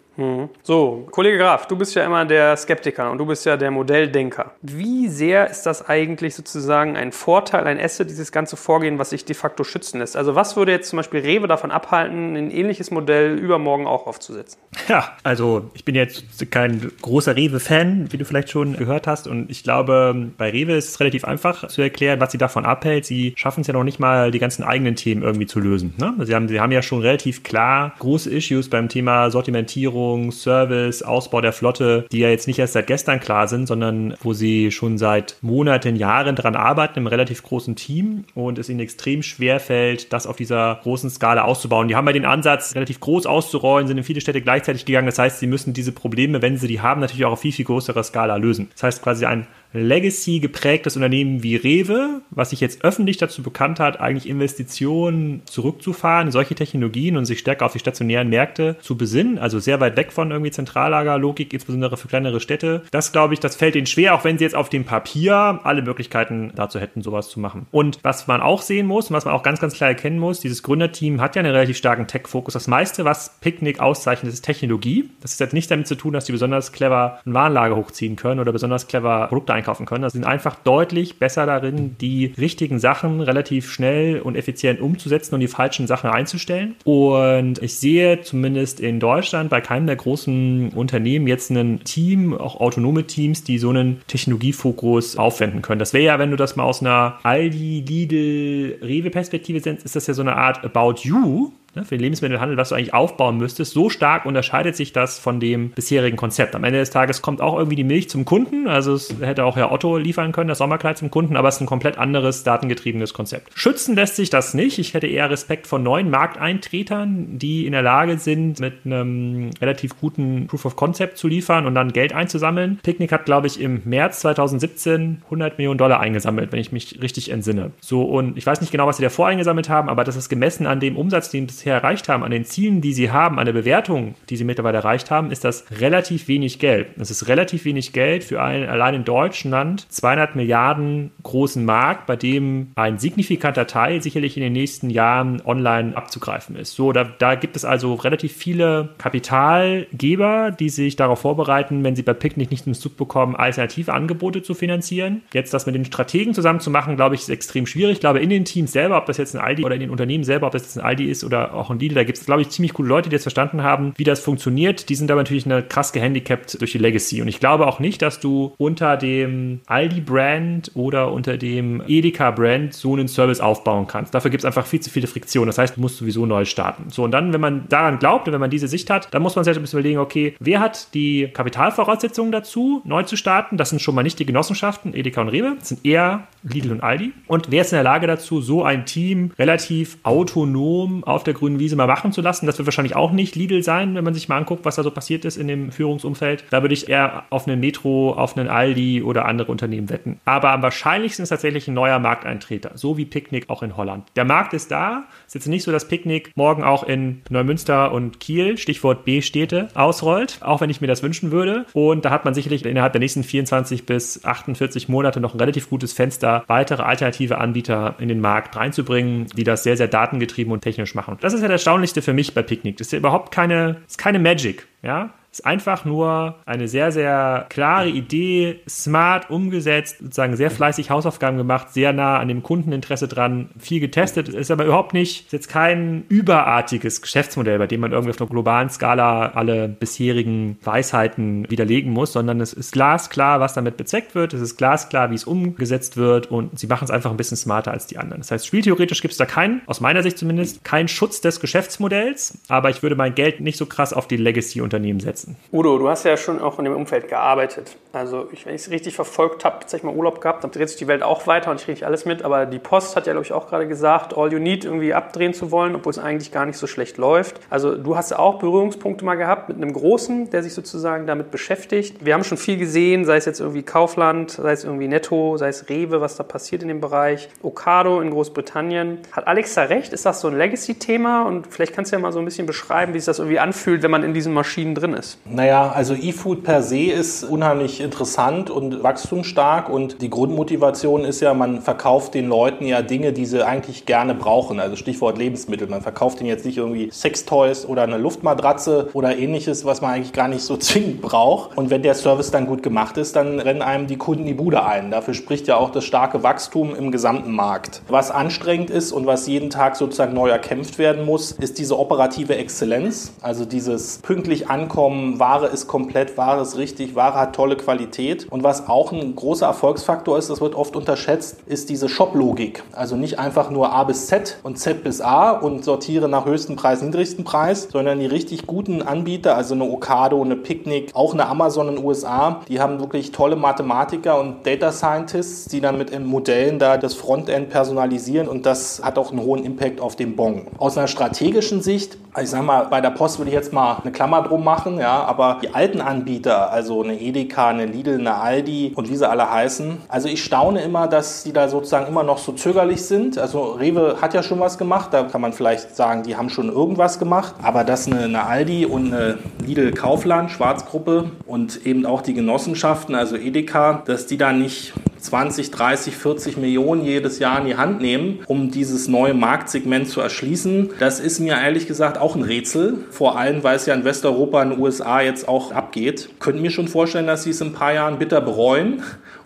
Speaker 1: So, Kollege Graf, du bist ja immer der Skeptiker und du bist ja der Modelldenker. Wie sehr ist das eigentlich sozusagen ein Vorteil, ein Asset, dieses ganze Vorgehen, was sich de facto schützen lässt? Also was würde jetzt zum Beispiel Rewe davon abhalten, ein ähnliches Modell übermorgen auch aufzusetzen?
Speaker 3: Ja, also ich bin jetzt kein großer Rewe-Fan, wie du vielleicht schon gehört hast. Und ich glaube, bei Rewe ist es relativ einfach zu erklären, was sie davon abhält. Sie schaffen es ja noch nicht mal, die ganzen eigenen Themen irgendwie zu lösen. Ne? Sie, haben, sie haben ja schon relativ klar große Issues beim Thema Sortimentierung, Service, Ausbau der Flotte, die ja jetzt nicht erst seit gestern klar sind, sondern wo sie schon seit Monaten, Jahren dran arbeiten, im relativ großen Team und es ihnen extrem schwer fällt, das auf dieser großen Skala auszubauen. Die haben ja den Ansatz, relativ groß auszurollen, sind in viele Städte gleichzeitig gegangen. Das heißt, sie müssen diese Probleme, wenn sie die haben, natürlich auch auf viel, viel größerer Skala lösen. Das heißt quasi ein Legacy geprägtes Unternehmen wie Rewe, was sich jetzt öffentlich dazu bekannt hat, eigentlich Investitionen zurückzufahren, solche Technologien und sich stärker auf die stationären Märkte zu besinnen, also sehr weit weg von irgendwie Zentrallagerlogik, insbesondere für kleinere Städte. Das glaube ich, das fällt ihnen schwer, auch wenn sie jetzt auf dem Papier alle Möglichkeiten dazu hätten, sowas zu machen. Und was man auch sehen muss und was man auch ganz, ganz klar erkennen muss, dieses Gründerteam hat ja einen relativ starken Tech-Fokus. Das meiste, was Picknick auszeichnet, ist Technologie. Das ist jetzt nicht damit zu tun, dass die besonders clever ein Warenlager hochziehen können oder besonders clever Produkte einkaufen können. Das sind einfach deutlich besser darin, die richtigen Sachen relativ schnell und effizient umzusetzen und die falschen Sachen einzustellen. Und ich sehe zumindest in Deutschland bei keinem der großen Unternehmen jetzt ein Team, auch autonome Teams, die so einen Technologiefokus aufwenden können. Das wäre ja, wenn du das mal aus einer Aldi, Lidl, Rewe-Perspektive siehst, ist das ja so eine Art About You ne, für den Lebensmittelhandel, was du eigentlich aufbauen müsstest, so stark unterscheidet sich das von dem bisherigen Konzept. Am Ende des Tages kommt auch irgendwie die Milch zum Kunden, also es hätte auch Herr Otto liefern können, das Sommerkleid zum Kunden, aber es ist ein komplett anderes datengetriebenes Konzept. Schützen lässt sich das nicht. Ich hätte eher Respekt vor neuen Markteintretern, die in der Lage sind, mit einem relativ guten Proof of Concept zu liefern und dann Geld einzusammeln. Picknick hat, glaube ich, im März 2017 100 Millionen Dollar eingesammelt, wenn ich mich richtig entsinne. So, und ich weiß nicht genau, was sie davor eingesammelt haben, aber das ist gemessen an dem Umsatz, den bisher erreicht haben, an den Zielen, die sie haben, an der Bewertung, die sie mittlerweile erreicht haben, ist das relativ wenig Geld. Das ist relativ wenig Geld für einen allein in Deutschland 200 Milliarden großen Markt, bei dem ein signifikanter Teil sicherlich in den nächsten Jahren online abzugreifen ist. So, da, da gibt es also relativ viele Kapitalgeber, die sich darauf vorbereiten, wenn sie bei Picknick nicht den Zug bekommen, alternative Angebote zu finanzieren. Jetzt das mit den Strategen zusammen zu machen, glaube ich, ist extrem schwierig. Ich glaube, in den Teams selber, ob das jetzt ein Aldi oder in den Unternehmen selber, ob das jetzt ein Aldi ist oder auch ein Lidl, da gibt es, glaube ich, ziemlich coole Leute, die jetzt verstanden haben, wie das funktioniert. Die sind aber natürlich eine krass gehandicapt durch die Legacy. Und ich glaube auch nicht, dass du unter dem Aldi-Brand oder unter dem Edeka-Brand so einen Service aufbauen kannst. Dafür gibt es einfach viel zu viele Friktionen. Das heißt, du musst sowieso neu starten. So, und dann, wenn man daran glaubt und wenn man diese Sicht hat, dann muss man sich ein bisschen überlegen, okay, wer hat die Kapitalvoraussetzungen dazu, neu zu starten? Das sind schon mal nicht die Genossenschaften, Edeka und Rewe, das sind eher Lidl und Aldi. Und wer ist in der Lage dazu, so ein Team relativ autonom auf der grünen Wiese mal machen zu lassen? Das wird wahrscheinlich auch nicht Lidl sein, wenn man sich mal anguckt, was da so passiert ist in dem Führungsumfeld. Da würde ich eher auf einen Metro, auf einen Aldi oder andere Unternehmen wetten. Aber am wahrscheinlichsten ist tatsächlich ein neuer Markteintreter, so wie Picknick auch in Holland. Der Markt ist da. Es ist jetzt nicht so, dass Picknick morgen auch in Neumünster und Kiel, Stichwort B-Städte, ausrollt, auch wenn ich mir das wünschen würde. Und da hat man sicherlich innerhalb der nächsten 24 bis 48 Monate noch ein relativ gutes Fenster, weitere alternative Anbieter in den Markt reinzubringen, die das sehr, sehr datengetrieben und technisch machen. Das ist ja das Erstaunlichste für mich bei Picknick. Das ist ja überhaupt keine, ist keine Magic. Ja, ist einfach nur eine sehr, sehr klare Idee, smart umgesetzt, sozusagen sehr fleißig Hausaufgaben gemacht, sehr nah an dem Kundeninteresse dran, viel getestet, ist aber überhaupt nicht, ist jetzt kein überartiges Geschäftsmodell, bei dem man irgendwie auf einer globalen Skala alle bisherigen Weisheiten widerlegen muss, sondern es ist glasklar, was damit bezweckt wird, es ist glasklar, wie es umgesetzt wird und sie machen es einfach ein bisschen smarter als die anderen. Das heißt, spieltheoretisch gibt es da keinen, aus meiner Sicht zumindest, keinen Schutz des Geschäftsmodells, aber ich würde mein Geld nicht so krass auf die Legacy-Unternehmen setzen umsetzen.
Speaker 1: Udo, du hast ja schon auch in dem Umfeld gearbeitet. Also, ich, wenn ich es richtig verfolgt habe, tatsächlich mal Urlaub gehabt, dann dreht sich die Welt auch weiter und ich kriege nicht alles mit. Aber die Post hat ja, glaube ich, auch gerade gesagt, All You Need irgendwie abdrehen zu wollen, obwohl es eigentlich gar nicht so schlecht läuft. Also, du hast ja auch Berührungspunkte mal gehabt mit einem Großen, der sich sozusagen damit beschäftigt. Wir haben schon viel gesehen, sei es jetzt irgendwie Kaufland, sei es irgendwie Netto, sei es Rewe, was da passiert in dem Bereich. Ocado in Großbritannien. Hat Alex da recht? Ist das so ein Legacy-Thema? Und vielleicht kannst du ja mal so ein bisschen beschreiben, wie sich das irgendwie anfühlt, wenn man in diesen Maschinen drin ist.
Speaker 2: Naja, also E-Food per se ist unheimlich interessant und wachstumsstark und die Grundmotivation ist ja, man verkauft den Leuten ja Dinge, die sie eigentlich gerne brauchen. Also Stichwort Lebensmittel. Man verkauft ihnen jetzt nicht irgendwie Sextoys oder eine Luftmatratze oder ähnliches, was man eigentlich gar nicht so zwingend braucht. Und wenn der Service dann gut gemacht ist, dann rennen einem die Kunden die Bude ein. Dafür spricht ja auch das starke Wachstum im gesamten Markt. Was anstrengend ist und was jeden Tag sozusagen neu erkämpft werden muss, ist diese operative Exzellenz. Also dieses pünktlich ankommen, Ware ist komplett, Ware ist richtig, Ware hat tolle Qualität. Und was auch ein großer Erfolgsfaktor ist, das wird oft unterschätzt, ist diese Shop-Logik. Also nicht einfach nur A bis Z und Z bis A und sortiere nach höchsten Preis, niedrigsten Preis, sondern die richtig guten Anbieter, also eine Ocado, eine Picnic, auch eine Amazon in den USA, die haben wirklich tolle Mathematiker und Data Scientists, die dann mit Modellen da das Frontend personalisieren und das hat auch einen hohen Impact auf den Bon. Aus einer strategischen Sicht, ich sag mal, bei der Post würde ich jetzt mal eine Klammer drum machen, ja, aber die alten Anbieter, also eine Edeka, eine Lidl, eine Aldi und wie sie alle heißen, also ich staune immer, dass die da sozusagen immer noch so zögerlich sind. Also Rewe hat ja schon was gemacht, da kann man vielleicht sagen, die haben schon irgendwas gemacht, aber dass eine, eine Aldi und eine Lidl Kaufland, Schwarzgruppe und eben auch die Genossenschaften, also Edeka, dass die da nicht 20, 30, 40 Millionen jedes Jahr in die Hand nehmen, um dieses neue Marktsegment zu erschließen. Das ist mir ehrlich gesagt auch ein Rätsel. Vor allem, weil es ja in Westeuropa und den USA jetzt auch abgeht. Könnten mir schon vorstellen, dass sie es in ein paar Jahren bitter bereuen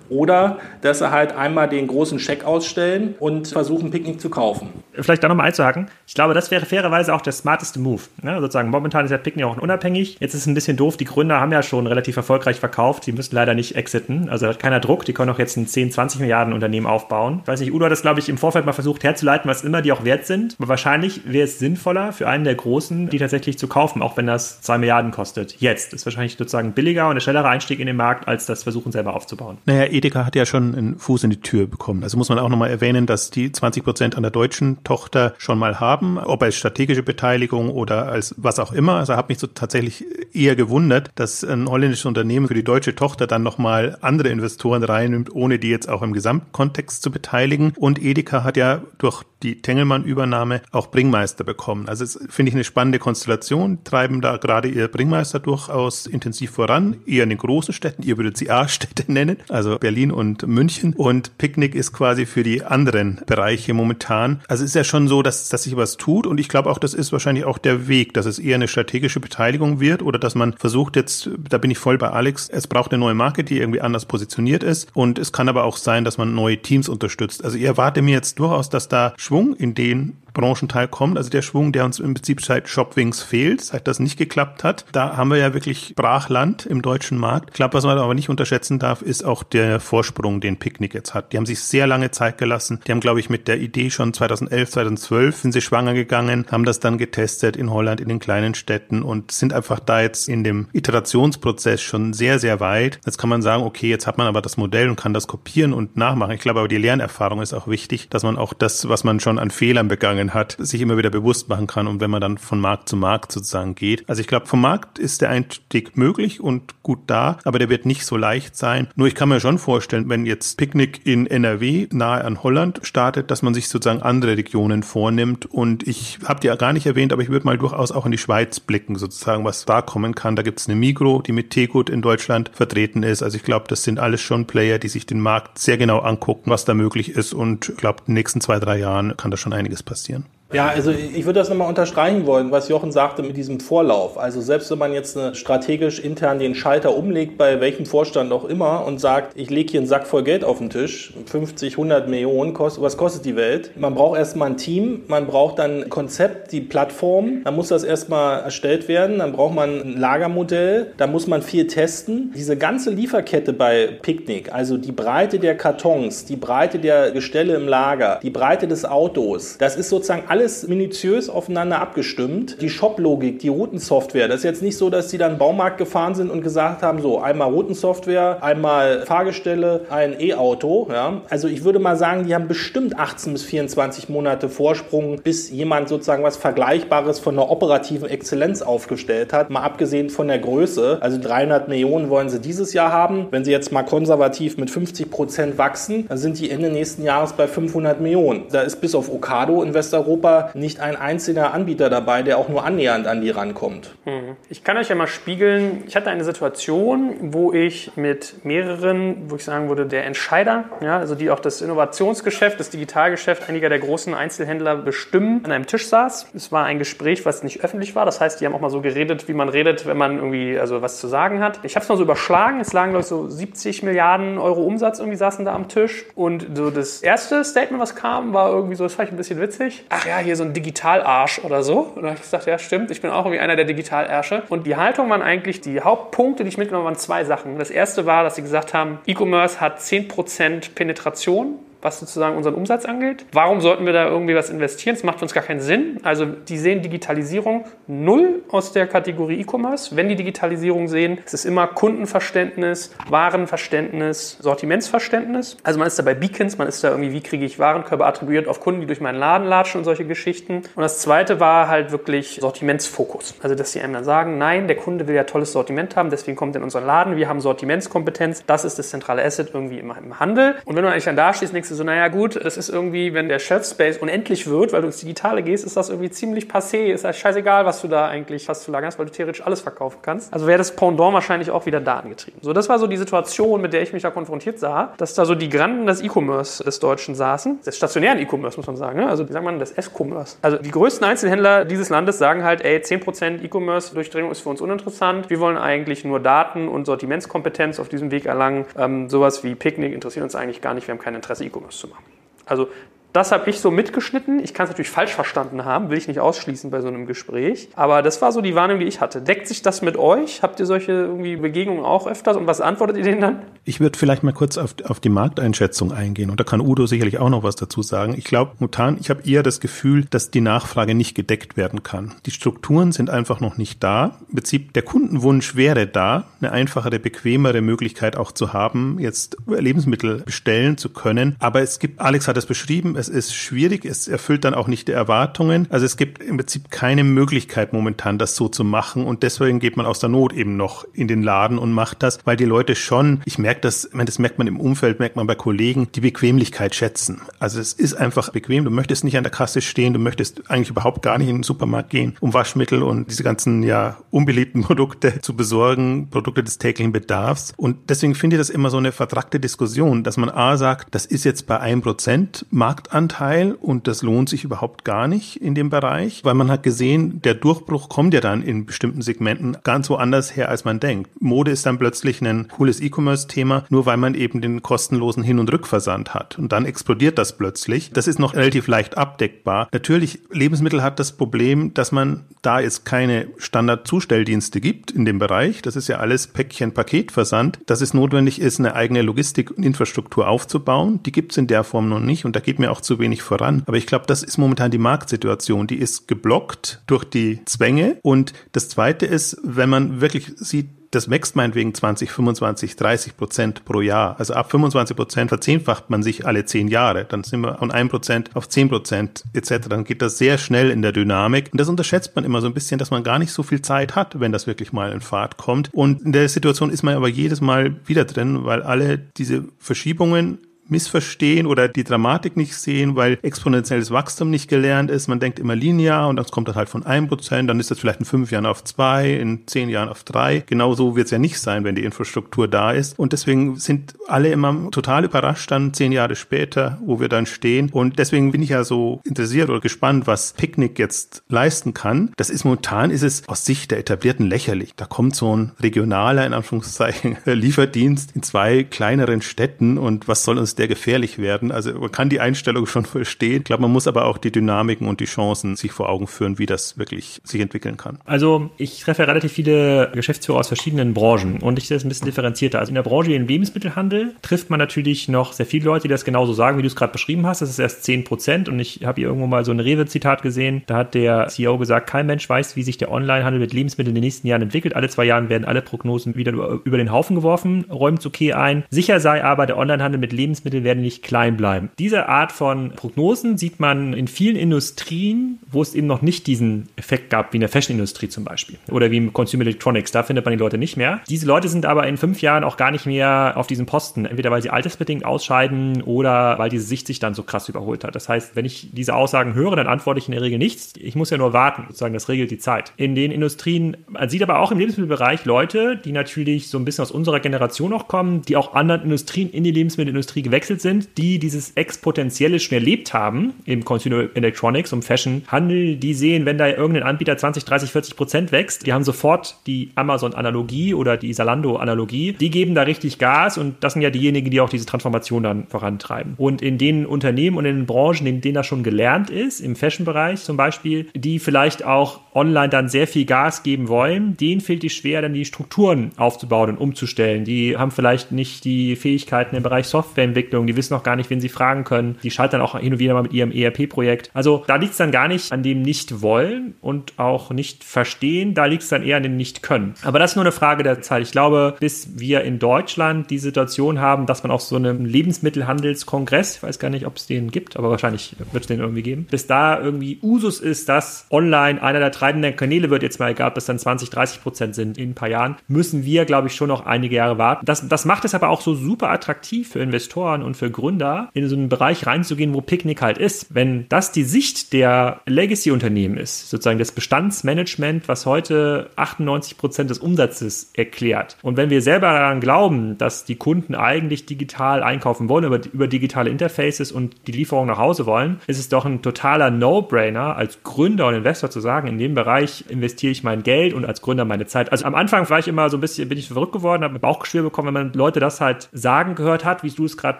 Speaker 2: oder dass sie halt einmal den großen Scheck ausstellen und versuchen, Picknick zu kaufen.
Speaker 3: Vielleicht da nochmal einzuhaken. Ich glaube, das wäre fairerweise auch der smarteste Move. Ne? Sozusagen, momentan ist ja Picknick auch unabhängig. Jetzt ist es ein bisschen doof. Die Gründer haben ja schon relativ erfolgreich verkauft. Die müssen leider nicht exiten. Also hat keiner Druck. Die können auch jetzt ein 10, 20 Milliarden Unternehmen aufbauen. Ich weiß nicht, Udo hat das, glaube ich, im Vorfeld mal versucht herzuleiten, was immer die auch wert sind. Aber wahrscheinlich wäre es sinnvoller für einen der Großen, die tatsächlich zu kaufen, auch wenn das 2 Milliarden kostet. Jetzt ist wahrscheinlich sozusagen billiger und ein schnellerer Einstieg in den Markt, als das Versuchen selber aufzubauen.
Speaker 5: Naja, Edeka hat ja schon einen Fuß in die Tür bekommen. Also muss man auch nochmal erwähnen, dass die 20 Prozent an der deutschen Tochter schon mal haben, ob als strategische Beteiligung oder als was auch immer. Also hat mich so tatsächlich eher gewundert, dass ein holländisches Unternehmen für die deutsche Tochter dann nochmal andere Investoren reinnimmt, ohne die jetzt auch im Gesamtkontext zu beteiligen. Und Edeka hat ja durch die Tengelmann-Übernahme auch Bringmeister bekommen. Also finde ich eine spannende Konstellation, treiben da gerade ihr Bringmeister durchaus intensiv voran, eher in den großen Städten, ihr würdet sie A-Städte nennen, also Berlin und München. Und Picknick ist quasi für die anderen Bereiche momentan. Also es ist ja schon so, dass, dass sich was tut und ich glaube auch, das ist wahrscheinlich auch der Weg, dass es eher eine strategische Beteiligung wird oder dass man versucht jetzt, da bin ich voll bei Alex, es braucht eine neue Marke, die irgendwie anders positioniert ist und es kann aber auch sein, dass man neue Teams unterstützt. Also ich erwarte mir jetzt durchaus, dass da Schwung in den Branchenteil kommt, also der Schwung, der uns im Prinzip seit Shopwings fehlt, seit das nicht geklappt hat. Da haben wir ja wirklich Brachland im deutschen Markt. Ich glaube, was man aber nicht unterschätzen darf, ist auch der Vorsprung, den Picknick jetzt hat. Die haben sich sehr lange Zeit gelassen. Die haben, glaube ich, mit der Idee schon 2011, 2012 sind sie schwanger gegangen, haben das dann getestet in Holland, in den kleinen Städten und sind einfach da jetzt in dem Iterationsprozess schon sehr, sehr weit. Jetzt kann man sagen, okay, jetzt hat man aber das Modell und kann das kopieren und nachmachen. Ich glaube aber, die Lernerfahrung ist auch wichtig, dass man auch das, was man schon an Fehlern begangen angefangen hat, sich immer wieder bewusst machen kann und wenn man dann von Markt zu Markt sozusagen geht. Also ich glaube, vom Markt ist der Einstieg möglich und gut da, aber der wird nicht so leicht sein. Nur ich kann mir schon vorstellen, wenn jetzt Picknick in NRW nahe an Holland startet, dass man sich sozusagen andere Regionen vornimmt und ich habe die ja gar nicht erwähnt, aber ich würde mal durchaus auch in die Schweiz blicken, sozusagen, was da kommen kann. Da gibt es eine Migro, die mit Tegut in Deutschland vertreten ist. Also ich glaube, das sind alles schon Player, die sich den Markt sehr genau angucken, was da möglich ist und ich glaube, in den nächsten zwei, drei Jahren kann da schon einiges passieren.
Speaker 2: Ja, also ich würde das nochmal unterstreichen wollen, was Jochen sagte mit diesem Vorlauf. Also selbst wenn man jetzt strategisch intern den Schalter umlegt, bei welchem Vorstand auch immer, und sagt, ich lege hier einen Sack voll Geld auf den Tisch, 50, 100 Millionen, was kostet die Welt? Man braucht erstmal ein Team, man braucht dann ein Konzept, die Plattform, dann muss das erstmal erstellt werden, dann braucht man ein Lagermodell, da muss man viel testen. Diese ganze Lieferkette bei Picknick, also die Breite der Kartons, die Breite der Gestelle im Lager, die Breite des Autos, das ist sozusagen alles alles minutiös aufeinander abgestimmt. Die Shop-Logik, die Routensoftware, das ist jetzt nicht so, dass sie dann Baumarkt gefahren sind und gesagt haben, so einmal Routensoftware, einmal Fahrgestelle, ein E-Auto. Ja. Also ich würde mal sagen, die haben bestimmt 18 bis 24 Monate Vorsprung, bis jemand sozusagen was Vergleichbares von der operativen Exzellenz aufgestellt hat. Mal abgesehen von der Größe. Also 300 Millionen wollen sie dieses Jahr haben. Wenn sie jetzt mal konservativ mit 50 Prozent wachsen, dann sind die Ende nächsten Jahres bei 500 Millionen. Da ist bis auf Ocado in Westeuropa nicht ein einziger Anbieter dabei, der auch nur annähernd an die rankommt.
Speaker 1: Hm. Ich kann euch ja mal spiegeln. Ich hatte eine Situation, wo ich mit mehreren, wo ich sagen würde, der Entscheider, ja, also die auch das Innovationsgeschäft, das Digitalgeschäft einiger der großen Einzelhändler bestimmen, an einem Tisch saß. Es war ein Gespräch, was nicht öffentlich war. Das heißt, die haben auch mal so geredet, wie man redet, wenn man irgendwie also was zu sagen hat. Ich habe es mal so überschlagen. Es lagen, glaube ich, so 70 Milliarden Euro Umsatz irgendwie saßen da am Tisch. Und so das erste Statement, was kam, war irgendwie so, das fand ich ein bisschen witzig. Ach ja, hier so ein Digitalarsch oder so. Und dann habe ich gesagt, ja, stimmt, ich bin auch irgendwie einer der Digitalärsche. Und die Haltung waren eigentlich, die Hauptpunkte, die ich mitgenommen habe, waren zwei Sachen. Das erste war, dass sie gesagt haben, E-Commerce hat 10% Penetration was sozusagen unseren Umsatz angeht. Warum sollten wir da irgendwie was investieren? Das macht uns gar keinen Sinn. Also die sehen Digitalisierung null aus der Kategorie E-Commerce. Wenn die Digitalisierung sehen, es ist immer Kundenverständnis, Warenverständnis, Sortimentsverständnis. Also man ist da bei Beacons, man ist da irgendwie, wie kriege ich Warenkörper attribuiert auf Kunden, die durch meinen Laden latschen und solche Geschichten. Und das zweite war halt wirklich Sortimentsfokus. Also dass sie einem dann sagen, nein, der Kunde will ja tolles Sortiment haben, deswegen kommt er in unseren Laden, wir haben Sortimentskompetenz, das ist das zentrale Asset irgendwie im, im Handel. Und wenn du eigentlich dann da stehst, denkst du so, naja gut, das ist irgendwie, wenn der Shelf Space unendlich wird, weil du ins Digitale gehst, ist das irgendwie ziemlich passé. Ist halt scheißegal, was du da eigentlich hast zu lagern hast, weil du theoretisch alles verkaufen kannst. Also wäre das Pendant wahrscheinlich auch wieder datengetrieben. So, das war so die Situation, mit der ich mich da konfrontiert sah, dass da so die Granden des E-Commerce des Deutschen saßen, des stationären E-Commerce muss man sagen, ne? also wie sagt man, des S-Commerce. Also die größten Einzelhändler dieses Landes sagen halt, ey, 10% E-Commerce-Durchdringung ist für uns uninteressant. Wir wollen eigentlich nur Daten und Sortimentskompetenz auf diesem Weg erlangen. Ähm, sowas wie Picknick interessiert uns eigentlich gar nicht. Wir haben kein Interesse, E-Commerce zu machen. Also das habe ich so mitgeschnitten. Ich kann es natürlich falsch verstanden haben, will ich nicht ausschließen bei so einem Gespräch. Aber das war so die Warnung, die ich hatte. Deckt sich das mit euch? Habt ihr solche irgendwie Begegnungen auch öfters? Und was antwortet ihr denen dann?
Speaker 5: Ich würde vielleicht mal kurz auf, auf die Markteinschätzung eingehen. Und da kann Udo sicherlich auch noch was dazu sagen. Ich glaube, Mutan, ich habe eher das Gefühl, dass die Nachfrage nicht gedeckt werden kann. Die Strukturen sind einfach noch nicht da. Im Prinzip, der Kundenwunsch wäre da, eine einfachere, bequemere Möglichkeit auch zu haben, jetzt Lebensmittel bestellen zu können. Aber es gibt, Alex hat es beschrieben, es ist schwierig, es erfüllt dann auch nicht die Erwartungen. Also es gibt im Prinzip keine Möglichkeit momentan, das so zu machen. Und deswegen geht man aus der Not eben noch in den Laden und macht das, weil die Leute schon, ich merke das, das merkt man im Umfeld, merkt man bei Kollegen, die Bequemlichkeit schätzen. Also es ist einfach bequem, du möchtest nicht an der Kasse stehen, du möchtest eigentlich überhaupt gar nicht in den Supermarkt gehen, um Waschmittel und diese ganzen ja unbeliebten Produkte zu besorgen, Produkte des täglichen Bedarfs. Und deswegen finde ich das immer so eine vertrackte Diskussion, dass man A sagt, das ist jetzt bei einem Prozent Markt Marktanteil und das lohnt sich überhaupt gar nicht in dem Bereich, weil man hat gesehen, der Durchbruch kommt ja dann in bestimmten Segmenten ganz woanders her, als man denkt. Mode ist dann plötzlich ein cooles E-Commerce-Thema, nur weil man eben den kostenlosen Hin- und Rückversand hat. Und dann explodiert das plötzlich. Das ist noch relativ leicht abdeckbar. Natürlich, Lebensmittel hat das Problem, dass man da es keine Standardzustelldienste gibt in dem Bereich, das ist ja alles Päckchen-Paketversand, dass es notwendig ist, eine eigene Logistik und Infrastruktur aufzubauen. Die gibt es in der Form noch nicht und da geht mir auch zu wenig voran. Aber ich glaube, das ist momentan die Marktsituation. Die ist geblockt durch die Zwänge. Und das Zweite ist, wenn man wirklich sieht, das wächst meinetwegen 20, 25, 30 Prozent pro Jahr. Also ab 25 Prozent verzehnfacht man sich alle zehn Jahre. Dann sind wir von 1 Prozent auf 10 Prozent etc. Dann geht das sehr schnell in der Dynamik. Und das unterschätzt man immer so ein bisschen, dass man gar nicht so viel Zeit hat, wenn das wirklich mal in Fahrt kommt. Und in der Situation ist man aber jedes Mal wieder drin, weil alle diese Verschiebungen missverstehen oder die Dramatik nicht sehen, weil exponentielles Wachstum nicht gelernt ist. Man denkt immer linear und das kommt dann halt von einem Prozent, dann ist das vielleicht in fünf Jahren auf zwei, in zehn Jahren auf drei. Genauso wird es ja nicht sein, wenn die Infrastruktur da ist. Und deswegen sind alle immer total überrascht dann zehn Jahre später, wo wir dann stehen. Und deswegen bin ich ja so interessiert oder gespannt, was Picknick jetzt leisten kann. Das ist momentan ist es aus Sicht der Etablierten lächerlich. Da kommt so ein regionaler, in Anführungszeichen, Lieferdienst in zwei kleineren Städten und was soll uns der sehr gefährlich werden. Also man kann die Einstellung schon verstehen. Ich glaube, man muss aber auch die Dynamiken und die Chancen sich vor Augen führen, wie das wirklich sich entwickeln kann.
Speaker 3: Also ich treffe relativ viele Geschäftsführer aus verschiedenen Branchen und ich sehe das ein bisschen differenzierter. Also in der Branche im Lebensmittelhandel trifft man natürlich noch sehr viele Leute, die das genauso sagen, wie du es gerade beschrieben hast. Das ist erst 10 Prozent und ich habe hier irgendwo mal so ein Rewe-Zitat gesehen. Da hat der CEO gesagt, kein Mensch weiß, wie sich der Onlinehandel mit Lebensmitteln in den nächsten Jahren entwickelt. Alle zwei Jahren werden alle Prognosen wieder über den Haufen geworfen, räumt okay ein. Sicher sei aber, der Onlinehandel mit Lebensmitteln werde nicht klein bleiben. Diese Art von Prognosen sieht man in vielen Industrien, wo es eben noch nicht diesen Effekt gab, wie in der Fashion-Industrie zum Beispiel oder wie im Consumer Electronics. Da findet man die Leute nicht mehr. Diese Leute sind aber in fünf Jahren auch gar nicht mehr auf diesem Posten, entweder weil sie altersbedingt ausscheiden oder weil diese Sicht sich dann so krass überholt hat. Das heißt, wenn ich diese Aussagen höre, dann antworte ich in der Regel nichts. Ich muss ja nur warten, sozusagen, das regelt die Zeit. In den Industrien, man sieht aber auch im Lebensmittelbereich Leute, die natürlich so ein bisschen aus unserer Generation auch kommen, die auch anderen Industrien in die Lebensmittelindustrie gewechselt sind, die dieses Exponentielle schon erlebt haben im Consumer Electronics und Fashion Handel, die sehen, wenn da irgendein Anbieter 20, 30, 40 Prozent wächst, die haben sofort die Amazon-Analogie oder die Salando-Analogie, die geben da richtig Gas und das sind ja diejenigen, die auch diese Transformation dann vorantreiben. Und in den Unternehmen und in den Branchen, in denen das schon gelernt ist, im Fashion-Bereich zum Beispiel, die vielleicht auch online dann sehr viel Gas geben wollen, denen fehlt es schwer, dann die Strukturen aufzubauen und umzustellen. Die haben vielleicht nicht die Fähigkeiten im Bereich Softwareentwicklung, die wissen noch gar nicht, wen sie fragen können. Die scheitern auch hin und wieder mal mit ihrem ERP-Projekt. Also da liegt es dann gar nicht an dem Nicht-Wollen und auch nicht verstehen, da liegt es dann eher an dem Nicht-Können. Aber das ist nur eine Frage der Zeit. Ich glaube, bis wir in Deutschland die Situation haben, dass man auf so einem Lebensmittelhandelskongress, ich weiß gar nicht, ob es den gibt, aber wahrscheinlich wird es den irgendwie geben, bis da irgendwie Usus ist, dass online einer der treibenden Kanäle wird, jetzt mal egal, ob das dann 20, 30 Prozent sind in ein paar Jahren, müssen wir, glaube ich, schon noch einige Jahre warten. Das, das macht es aber auch so super attraktiv für Investoren und für Gründer, in so einen Bereich reinzugehen, wo Picknick halt ist. Wenn das die Sicht der Legacy-Unternehmen ist, sozusagen das Bestandsmanagement, was heute 98 Prozent des Umsatzes erklärt. Und wenn wir selber daran glauben, dass die Kunden eigentlich digital einkaufen wollen, über, über digitale Interfaces und die Lieferung nach Hause wollen, ist es doch ein totaler No-Brainer, als Gründer und Investor zu sagen, in dem Bereich investiere ich mein Geld und als Gründer meine Zeit. Also am Anfang war ich immer so ein bisschen, bin ich verrückt geworden, habe Bauchgeschwür bekommen, wenn man Leute das halt sagen gehört hat, wie du es gerade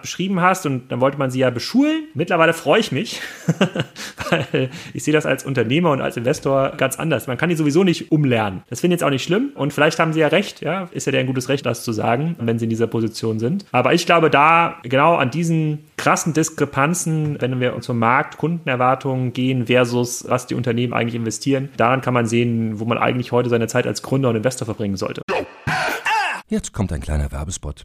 Speaker 3: beschrieben hast und dann wollte man sie ja beschulen. Mittlerweile freue ich mich, weil ich sehe das als Unternehmer und als Investor ganz anders. Man kann die sowieso nicht umlernen. Das finde ich jetzt auch nicht schlimm und vielleicht haben sie ja recht, ja, ist ja der ein gutes Recht, das zu sagen, wenn sie in dieser Position sind. Aber ich glaube, da genau an diesen krassen Diskrepanzen, wenn wir zum Markt, Kundenerwartungen gehen versus was die Unternehmen eigentlich investieren, daran kann man sehen, wo man eigentlich heute seine Zeit als Gründer und Investor verbringen sollte.
Speaker 4: Jetzt kommt ein kleiner Werbespot.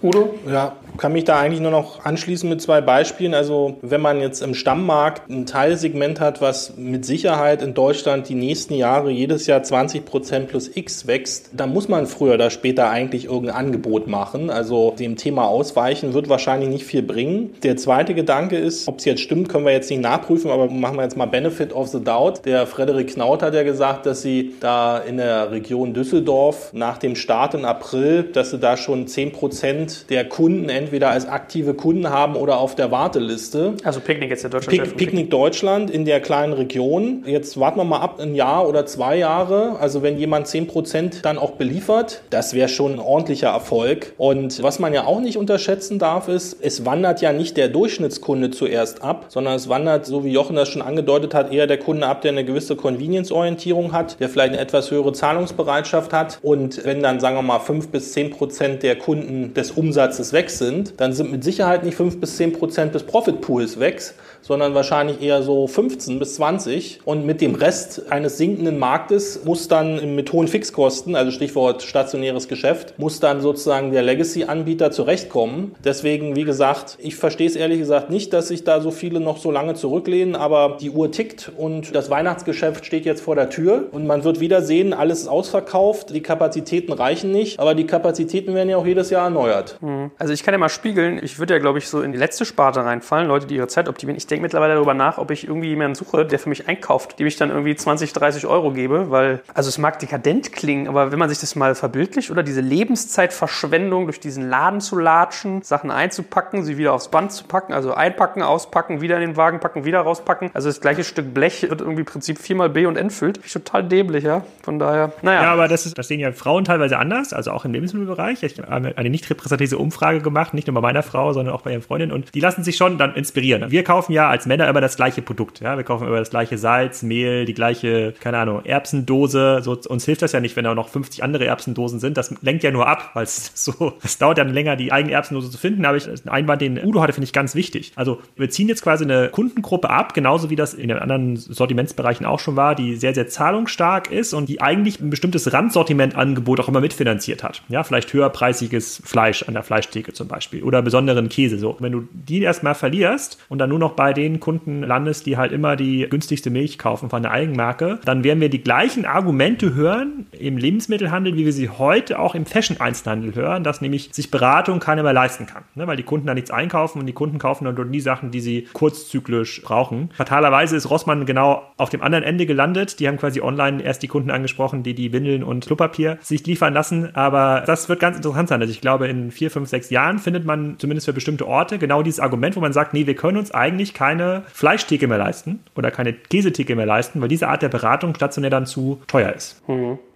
Speaker 2: Udo? Ja, kann mich da eigentlich nur noch anschließen mit zwei Beispielen. Also wenn man jetzt im Stammmarkt ein Teilsegment hat, was mit Sicherheit in Deutschland die nächsten Jahre jedes Jahr 20 Prozent plus X wächst, dann muss man früher oder später eigentlich irgendein Angebot machen. Also dem Thema ausweichen wird wahrscheinlich nicht viel bringen. Der zweite Gedanke ist, ob es jetzt stimmt, können wir jetzt nicht nachprüfen, aber machen wir jetzt mal Benefit of the Doubt. Der Frederik Knaut hat ja gesagt, dass sie da in der Region Düsseldorf nach dem Start im April, dass sie da schon 10 Prozent Prozent der Kunden entweder als aktive Kunden haben oder auf der Warteliste.
Speaker 1: Also Picknick jetzt der Deutschland.
Speaker 2: Pick, Picknick Deutschland in der kleinen Region. Jetzt warten wir mal ab, ein Jahr oder zwei Jahre. Also wenn jemand 10 Prozent dann auch beliefert, das wäre schon ein ordentlicher Erfolg. Und was man ja auch nicht unterschätzen darf, ist, es wandert ja nicht der Durchschnittskunde zuerst ab, sondern es wandert, so wie Jochen das schon angedeutet hat, eher der Kunde ab, der eine gewisse Convenience-Orientierung hat, der vielleicht eine etwas höhere Zahlungsbereitschaft hat. Und wenn dann, sagen wir mal, 5 bis 10 Prozent der Kunden des Umsatzes weg sind, dann sind mit Sicherheit nicht 5 bis 10 Prozent des Profitpools weg, sondern wahrscheinlich eher so 15 bis 20. Und mit dem Rest eines sinkenden Marktes muss dann mit hohen Fixkosten, also Stichwort stationäres Geschäft, muss dann sozusagen der Legacy-Anbieter zurechtkommen. Deswegen, wie gesagt, ich verstehe es ehrlich gesagt nicht, dass sich da so viele noch so lange zurücklehnen, aber die Uhr tickt und das Weihnachtsgeschäft steht jetzt vor der Tür und man wird wieder sehen, alles ist ausverkauft, die Kapazitäten reichen nicht, aber die Kapazitäten werden ja auch jedes Jahr erneuert.
Speaker 1: Also ich kann ja mal spiegeln, ich würde ja, glaube ich, so in die letzte Sparte reinfallen, Leute, die ihre Zeit optimieren. Ich denke mittlerweile darüber nach, ob ich irgendwie jemanden suche, der für mich einkauft, dem ich dann irgendwie 20, 30 Euro gebe, weil, also es mag dekadent klingen, aber wenn man sich das mal verbildlicht, oder diese Lebenszeitverschwendung durch diesen Laden zu latschen, Sachen einzupacken, sie wieder aufs Band zu packen, also einpacken, auspacken, wieder in den Wagen packen, wieder rauspacken. Also das gleiche Stück Blech wird irgendwie im Prinzip viermal B und entfüllt. Total dämlich, ja. Von daher, naja.
Speaker 3: Ja, aber das, ist, das sehen ja Frauen teilweise anders, also auch im Lebensmittelbereich. Ich habe eine nicht repräsentative Umfrage gemacht, nicht nur bei meiner Frau, sondern auch bei ihren Freundinnen. Und die lassen sich schon dann inspirieren. Wir kaufen ja als Männer immer das gleiche Produkt. Ja? Wir kaufen immer das gleiche Salz, Mehl, die gleiche, keine Ahnung, Erbsendose. So, uns hilft das ja nicht, wenn da noch 50 andere Erbsendosen sind. Das lenkt ja nur ab, weil es so, es dauert dann länger, die eigene Erbsendose zu finden. Aber ich, einen Einwand, den Udo hatte, finde ich ganz wichtig. Also wir ziehen jetzt quasi eine Kundengruppe ab, genauso wie das in den anderen Sortimentsbereichen auch schon war, die sehr, sehr zahlungsstark ist und die eigentlich ein bestimmtes Randsortimentangebot auch immer mitfinanziert hat. Ja, vielleicht höherpreisiges Fleisch an der Fleischtheke zum Beispiel oder besonderen Käse. So, wenn du die erstmal verlierst und dann nur noch bei den Kunden landest, die halt immer die günstigste Milch kaufen von der Eigenmarke, dann werden wir die gleichen Argumente hören im Lebensmittelhandel, wie wir sie heute auch im Fashion-Einzelhandel hören, dass nämlich sich Beratung keiner mehr leisten kann, ne? weil die Kunden da nichts einkaufen und die Kunden kaufen dann nur die Sachen, die sie kurzzyklisch brauchen. Fatalerweise ist Rossmann genau auf dem anderen Ende gelandet. Die haben quasi online erst die Kunden angesprochen, die die Windeln und Klopapier sich liefern lassen. Aber das wird ganz interessant sein. Also ich glaube, in vier, fünf, sechs Jahren findet man zumindest für bestimmte Orte genau dieses Argument, wo man sagt, nee, wir können uns eigentlich keine Fleischtheke mehr leisten oder keine Käsetheke mehr leisten, weil diese Art der Beratung stationär dann zu teuer ist.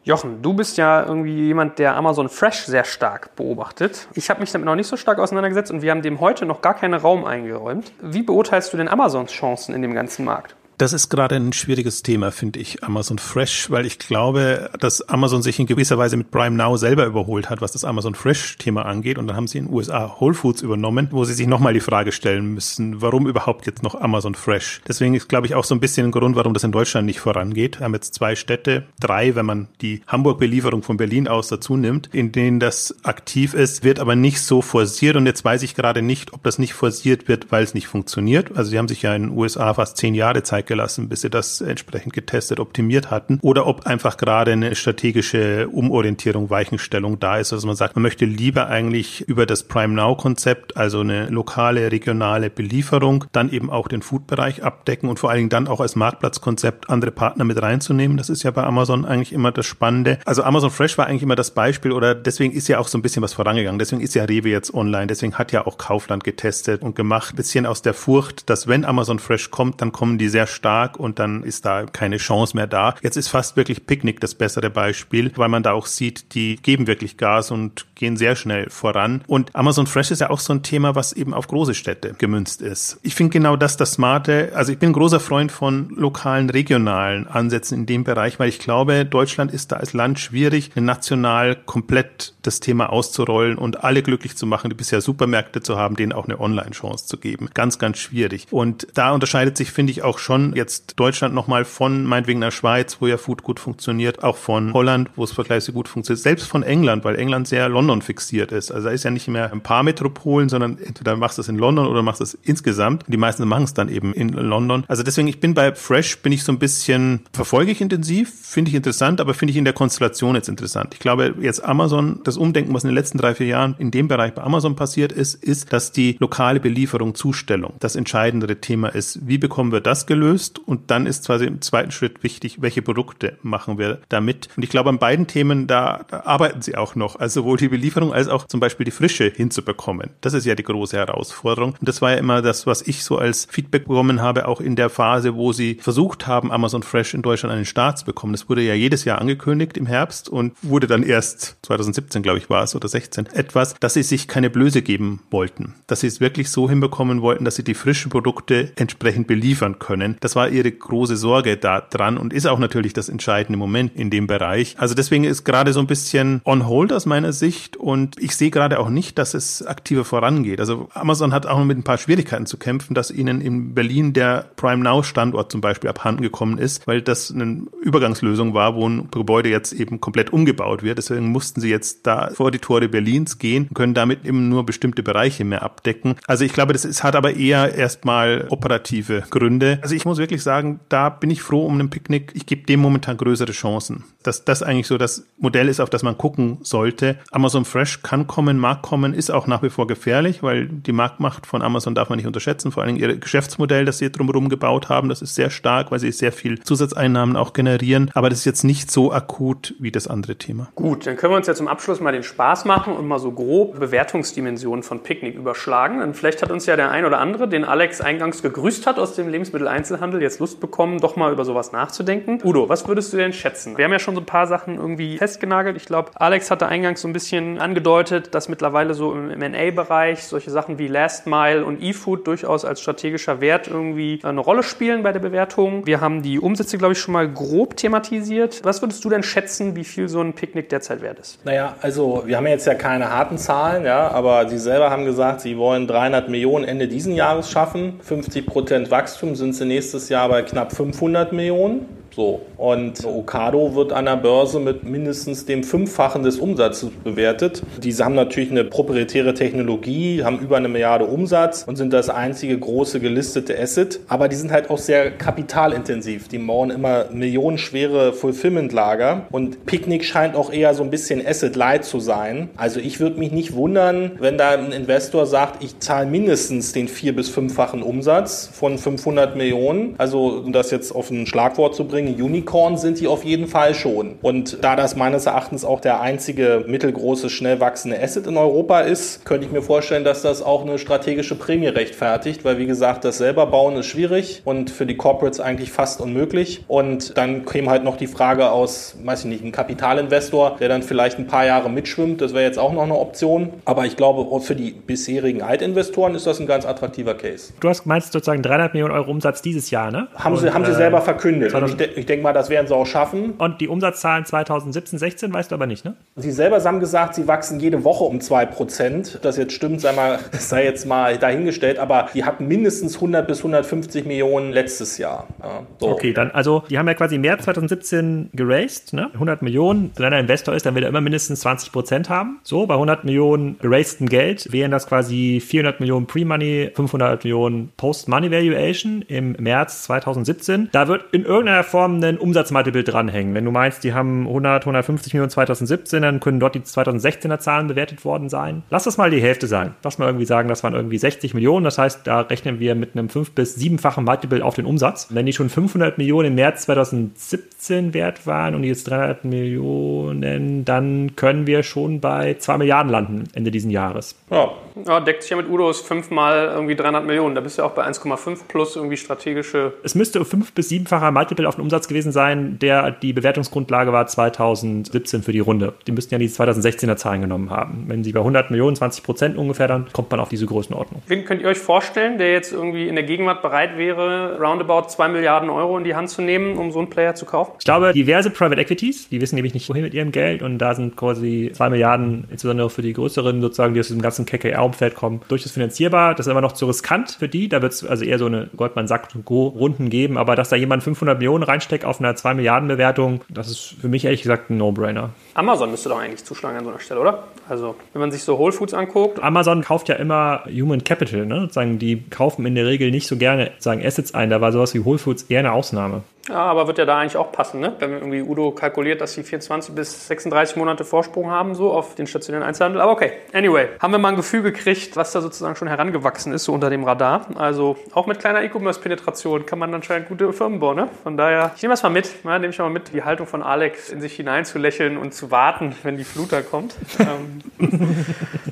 Speaker 1: Jochen, du bist ja irgendwie jemand, der Amazon Fresh sehr stark beobachtet. Ich habe mich damit noch nicht so stark auseinandergesetzt und wir haben dem heute noch gar keinen Raum eingeräumt. Wie beurteilst du denn Amazons Chancen in dem ganzen Markt?
Speaker 5: Das ist gerade ein schwieriges Thema, finde ich, Amazon Fresh, weil ich glaube, dass Amazon sich in gewisser Weise mit Prime Now selber überholt hat, was das Amazon Fresh-Thema angeht. Und dann haben sie in den USA Whole Foods übernommen, wo sie sich nochmal die Frage stellen müssen, warum überhaupt jetzt noch Amazon Fresh? Deswegen ist, glaube ich, auch so ein bisschen ein Grund, warum das in Deutschland nicht vorangeht. Wir haben jetzt zwei Städte, drei, wenn man die Hamburg-Belieferung von Berlin aus dazu nimmt, in denen das aktiv ist, wird aber nicht so forciert. Und jetzt weiß ich gerade nicht, ob das nicht forciert wird, weil es nicht funktioniert. Also sie haben sich ja in den USA fast zehn Jahre Zeit gelassen, bis sie das entsprechend getestet, optimiert hatten. Oder ob einfach gerade eine strategische Umorientierung, Weichenstellung da ist, dass man sagt, man möchte lieber eigentlich über das Prime Now Konzept, also eine lokale, regionale Belieferung, dann eben auch den Food-Bereich abdecken und vor allen Dingen dann auch als Marktplatzkonzept andere Partner mit reinzunehmen. Das ist ja bei Amazon eigentlich immer das Spannende. Also Amazon Fresh war eigentlich immer das Beispiel oder deswegen ist ja auch so ein bisschen was vorangegangen. Deswegen ist ja Rewe jetzt online. Deswegen hat ja auch Kaufland getestet und gemacht. Bisschen aus der Furcht, dass wenn Amazon Fresh kommt, dann kommen die sehr stark und dann ist da keine Chance mehr da. Jetzt ist fast wirklich Picknick das bessere Beispiel, weil man da auch sieht, die geben wirklich Gas und gehen sehr schnell voran. Und Amazon Fresh ist ja auch so ein Thema, was eben auf große Städte gemünzt ist. Ich finde genau das das Smarte. Also ich bin großer Freund von lokalen, regionalen Ansätzen in dem Bereich, weil ich glaube, Deutschland ist da als Land schwierig, national komplett das Thema auszurollen und alle glücklich zu machen, die bisher Supermärkte zu haben, denen auch eine Online-Chance zu geben. Ganz, ganz schwierig. Und da unterscheidet sich, finde ich, auch schon jetzt Deutschland nochmal von meinetwegen der Schweiz, wo ja Food gut funktioniert, auch von Holland, wo es vergleichsweise gut funktioniert, selbst von England, weil England sehr London fixiert ist. Also da ist ja nicht mehr ein paar Metropolen, sondern entweder machst du es in London oder machst du es insgesamt. Die meisten machen es dann eben in London. Also deswegen, ich bin bei Fresh, bin ich so ein bisschen, verfolge ich intensiv, finde ich interessant, aber finde ich in der Konstellation jetzt interessant. Ich glaube, jetzt Amazon, das Umdenken, was in den letzten drei, vier Jahren in dem Bereich bei Amazon passiert ist, ist, dass die lokale Belieferung, Zustellung das entscheidendere Thema ist. Wie bekommen wir das gelöst? Gelöst und dann ist quasi im zweiten Schritt wichtig, welche Produkte machen wir damit. Und ich glaube, an beiden Themen, da, da arbeiten sie auch noch. Also sowohl die Belieferung als auch zum Beispiel die Frische hinzubekommen. Das ist ja die große Herausforderung. Und das war ja immer das, was ich so als Feedback bekommen habe, auch in der Phase, wo sie versucht haben, Amazon Fresh in Deutschland einen Start zu bekommen. Das wurde ja jedes Jahr angekündigt im Herbst und wurde dann erst 2017, glaube ich, war es oder 16 etwas, dass sie sich keine Blöße geben wollten. Dass sie es wirklich so hinbekommen wollten, dass sie die frischen Produkte entsprechend beliefern können. Das war ihre große Sorge da dran und ist auch natürlich das entscheidende Moment in dem Bereich. Also deswegen ist gerade so ein bisschen on hold aus meiner Sicht und ich sehe gerade auch nicht, dass es aktiver vorangeht. Also Amazon hat auch mit ein paar Schwierigkeiten zu kämpfen, dass ihnen in Berlin der Prime Now Standort zum Beispiel abhanden gekommen ist, weil das eine Übergangslösung war, wo ein Gebäude jetzt eben komplett umgebaut wird. Deswegen mussten sie jetzt da vor die Tore Berlins gehen und können damit eben nur bestimmte Bereiche mehr abdecken. Also ich glaube, das ist, hat aber eher erstmal operative Gründe. Also ich muss wirklich sagen, da bin ich froh um einen Picknick. Ich gebe dem momentan größere Chancen. Dass das eigentlich so das Modell ist, auf das man gucken sollte. Amazon Fresh kann kommen, mag kommen, ist auch nach wie vor gefährlich, weil die Marktmacht von Amazon darf man nicht unterschätzen. Vor allem ihr Geschäftsmodell, das sie drumherum gebaut haben, das ist sehr stark, weil sie sehr viel Zusatzeinnahmen auch generieren. Aber das ist jetzt nicht so akut wie das andere Thema.
Speaker 1: Gut, dann können wir uns ja zum Abschluss mal den Spaß machen und mal so grob Bewertungsdimensionen von Picknick überschlagen. Und vielleicht hat uns ja der ein oder andere, den Alex eingangs gegrüßt hat aus dem Lebensmitteleinzelhandel, jetzt Lust bekommen, doch mal über sowas nachzudenken. Udo, was würdest du denn schätzen? Wir haben ja schon so ein paar Sachen irgendwie festgenagelt. Ich glaube, Alex hatte eingangs so ein bisschen angedeutet, dass mittlerweile so im M&A-Bereich solche Sachen wie Last Mile und E-Food durchaus als strategischer Wert irgendwie eine Rolle spielen bei der Bewertung. Wir haben die Umsätze, glaube ich, schon mal grob thematisiert. Was würdest du denn schätzen, wie viel so ein Picknick derzeit wert ist?
Speaker 2: Naja, also wir haben jetzt ja keine harten Zahlen, ja, aber Sie selber haben gesagt, Sie wollen 300 Millionen Ende diesen Jahres schaffen. 50 Prozent Wachstum sind Sie nächstes Jahr bei knapp 500 Millionen. So. Und Okado wird an der Börse mit mindestens dem Fünffachen des Umsatzes bewertet. Diese haben natürlich eine proprietäre Technologie, haben über eine Milliarde Umsatz und sind das einzige große gelistete Asset. Aber die sind halt auch sehr kapitalintensiv. Die bauen immer millionenschwere Fulfillment-Lager. Und Picnic scheint auch eher so ein bisschen Asset-Light zu sein. Also ich würde mich nicht wundern, wenn da ein Investor sagt, ich zahle mindestens den vier- bis fünffachen Umsatz von 500 Millionen. Also um das jetzt auf ein Schlagwort zu bringen, Unicorn sind die auf jeden Fall schon. Und da das meines Erachtens auch der einzige mittelgroße, schnell wachsende Asset in Europa ist, könnte ich mir vorstellen, dass das auch eine strategische Prämie rechtfertigt, weil wie gesagt, das selber bauen ist schwierig und für die Corporates eigentlich fast unmöglich. Und dann käme halt noch die Frage aus, weiß ich nicht, ein Kapitalinvestor, der dann vielleicht ein paar Jahre mitschwimmt, das wäre jetzt auch noch eine Option. Aber ich glaube, für die bisherigen Altinvestoren ist das ein ganz attraktiver Case.
Speaker 3: Du hast meinst sozusagen 300 Millionen Euro Umsatz dieses Jahr, ne?
Speaker 2: Haben, sie,
Speaker 3: Und,
Speaker 2: haben sie
Speaker 3: äh,
Speaker 2: selber verkündet.
Speaker 3: 2000
Speaker 2: Und ich, de ich denke mal, das werden sie auch schaffen.
Speaker 3: Und die Umsatzzahlen 2017, 16 weißt du aber nicht, ne?
Speaker 2: Sie selber haben gesagt, sie wachsen jede Woche um 2%. Das jetzt stimmt, sei, mal, sei jetzt mal dahingestellt, aber die hatten mindestens 100 bis 150 Millionen letztes Jahr. Ja, so.
Speaker 3: Okay, dann, also, die haben ja quasi im März 2017 geraced, ne? 100 Millionen. Wenn er Investor ist, dann will er immer mindestens 20 Prozent haben. So, bei 100 Millionen geracedem Geld wären das quasi 400 Millionen Pre-Money, 500 Millionen Post-Money Valuation im März 2017. Da wird in irgendeiner Form ein Umsatzmultiple dranhängen. Wenn du meinst, die haben 100, 150 Millionen 2017, dann können dort die 2016er Zahlen bewertet worden sein. Lass das mal die Hälfte sein. Lass mal irgendwie sagen, das waren irgendwie 60 Millionen. Das heißt, da rechnen wir mit einem 5- bis 7-fachen Multiple auf den Umsatz. Wenn die schon 500 Millionen im März 2017 wert waren und jetzt 300 Millionen, dann können wir schon bei 2 Milliarden landen Ende diesen Jahres.
Speaker 2: Ja,
Speaker 1: Ja, deckt sich ja mit Udos fünfmal irgendwie 300 Millionen. Da bist du ja auch bei 1,5 plus irgendwie strategische.
Speaker 3: Es müsste 5- bis 7-facher Multiple auf den Umsatz gewesen sein, der die Bewertungsgrundlage war 2017 für die Runde. Die müssten ja die 2016er Zahlen genommen haben. Wenn sie bei 100 Millionen, 20 Prozent ungefähr, dann kommt man auf diese Größenordnung.
Speaker 1: Wen könnt ihr euch vorstellen, der jetzt irgendwie in der Gegenwart bereit wäre, roundabout 2 Milliarden Euro in die Hand zu nehmen, um so einen Player zu kaufen?
Speaker 3: Ich glaube, diverse Private Equities, die wissen nämlich nicht, wohin mit ihrem Geld und da sind quasi 2 Milliarden, insbesondere für die größeren sozusagen, die aus diesem ganzen KKR-Umfeld kommen, durchaus finanzierbar. Das ist aber noch zu riskant für die. Da wird es also eher so eine Goldman-Sachs-Runden geben, aber dass da jemand 500 Millionen reinsteckt auf einer 2 Milliarden Bewertung, das ist für mich ehrlich gesagt ein No-Brainer.
Speaker 1: Amazon müsste doch eigentlich zuschlagen an so einer Stelle, oder? Also, wenn man sich so Whole Foods anguckt,
Speaker 3: Amazon kauft ja immer Human Capital, ne? Sozusagen, die kaufen in der Regel nicht so gerne sagen Assets ein. Da war sowas wie Whole Foods eher eine Ausnahme.
Speaker 1: Ja, aber wird ja da eigentlich auch passen, ne? Wenn irgendwie Udo kalkuliert, dass sie 24 bis 36 Monate Vorsprung haben, so auf den stationären Einzelhandel. Aber okay, anyway, haben wir mal ein Gefühl gekriegt, was da sozusagen schon herangewachsen ist, so unter dem Radar. Also auch mit kleiner E-Commerce-Penetration kann man anscheinend gute Firmen bauen, ne? Von daher, ich nehme das mal mit, ja, nehme ich mal mit, die Haltung von Alex in sich hineinzulächeln und zu warten, wenn die Fluter kommt. Ähm,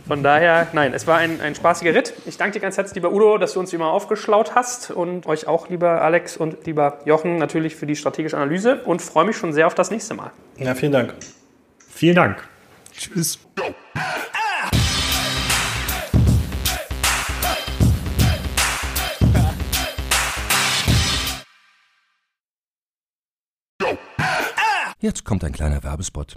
Speaker 1: von daher, nein, es war ein, ein spaßiger Ritt. Ich danke dir ganz herzlich, lieber Udo, dass du uns immer aufgeschlaut hast und euch auch, lieber Alex und lieber Jochen, natürlich für die strategische Analyse und freue mich schon sehr auf das nächste Mal.
Speaker 2: Ja, vielen Dank.
Speaker 3: Vielen Dank.
Speaker 5: Tschüss.
Speaker 4: Jetzt kommt ein kleiner Werbespot.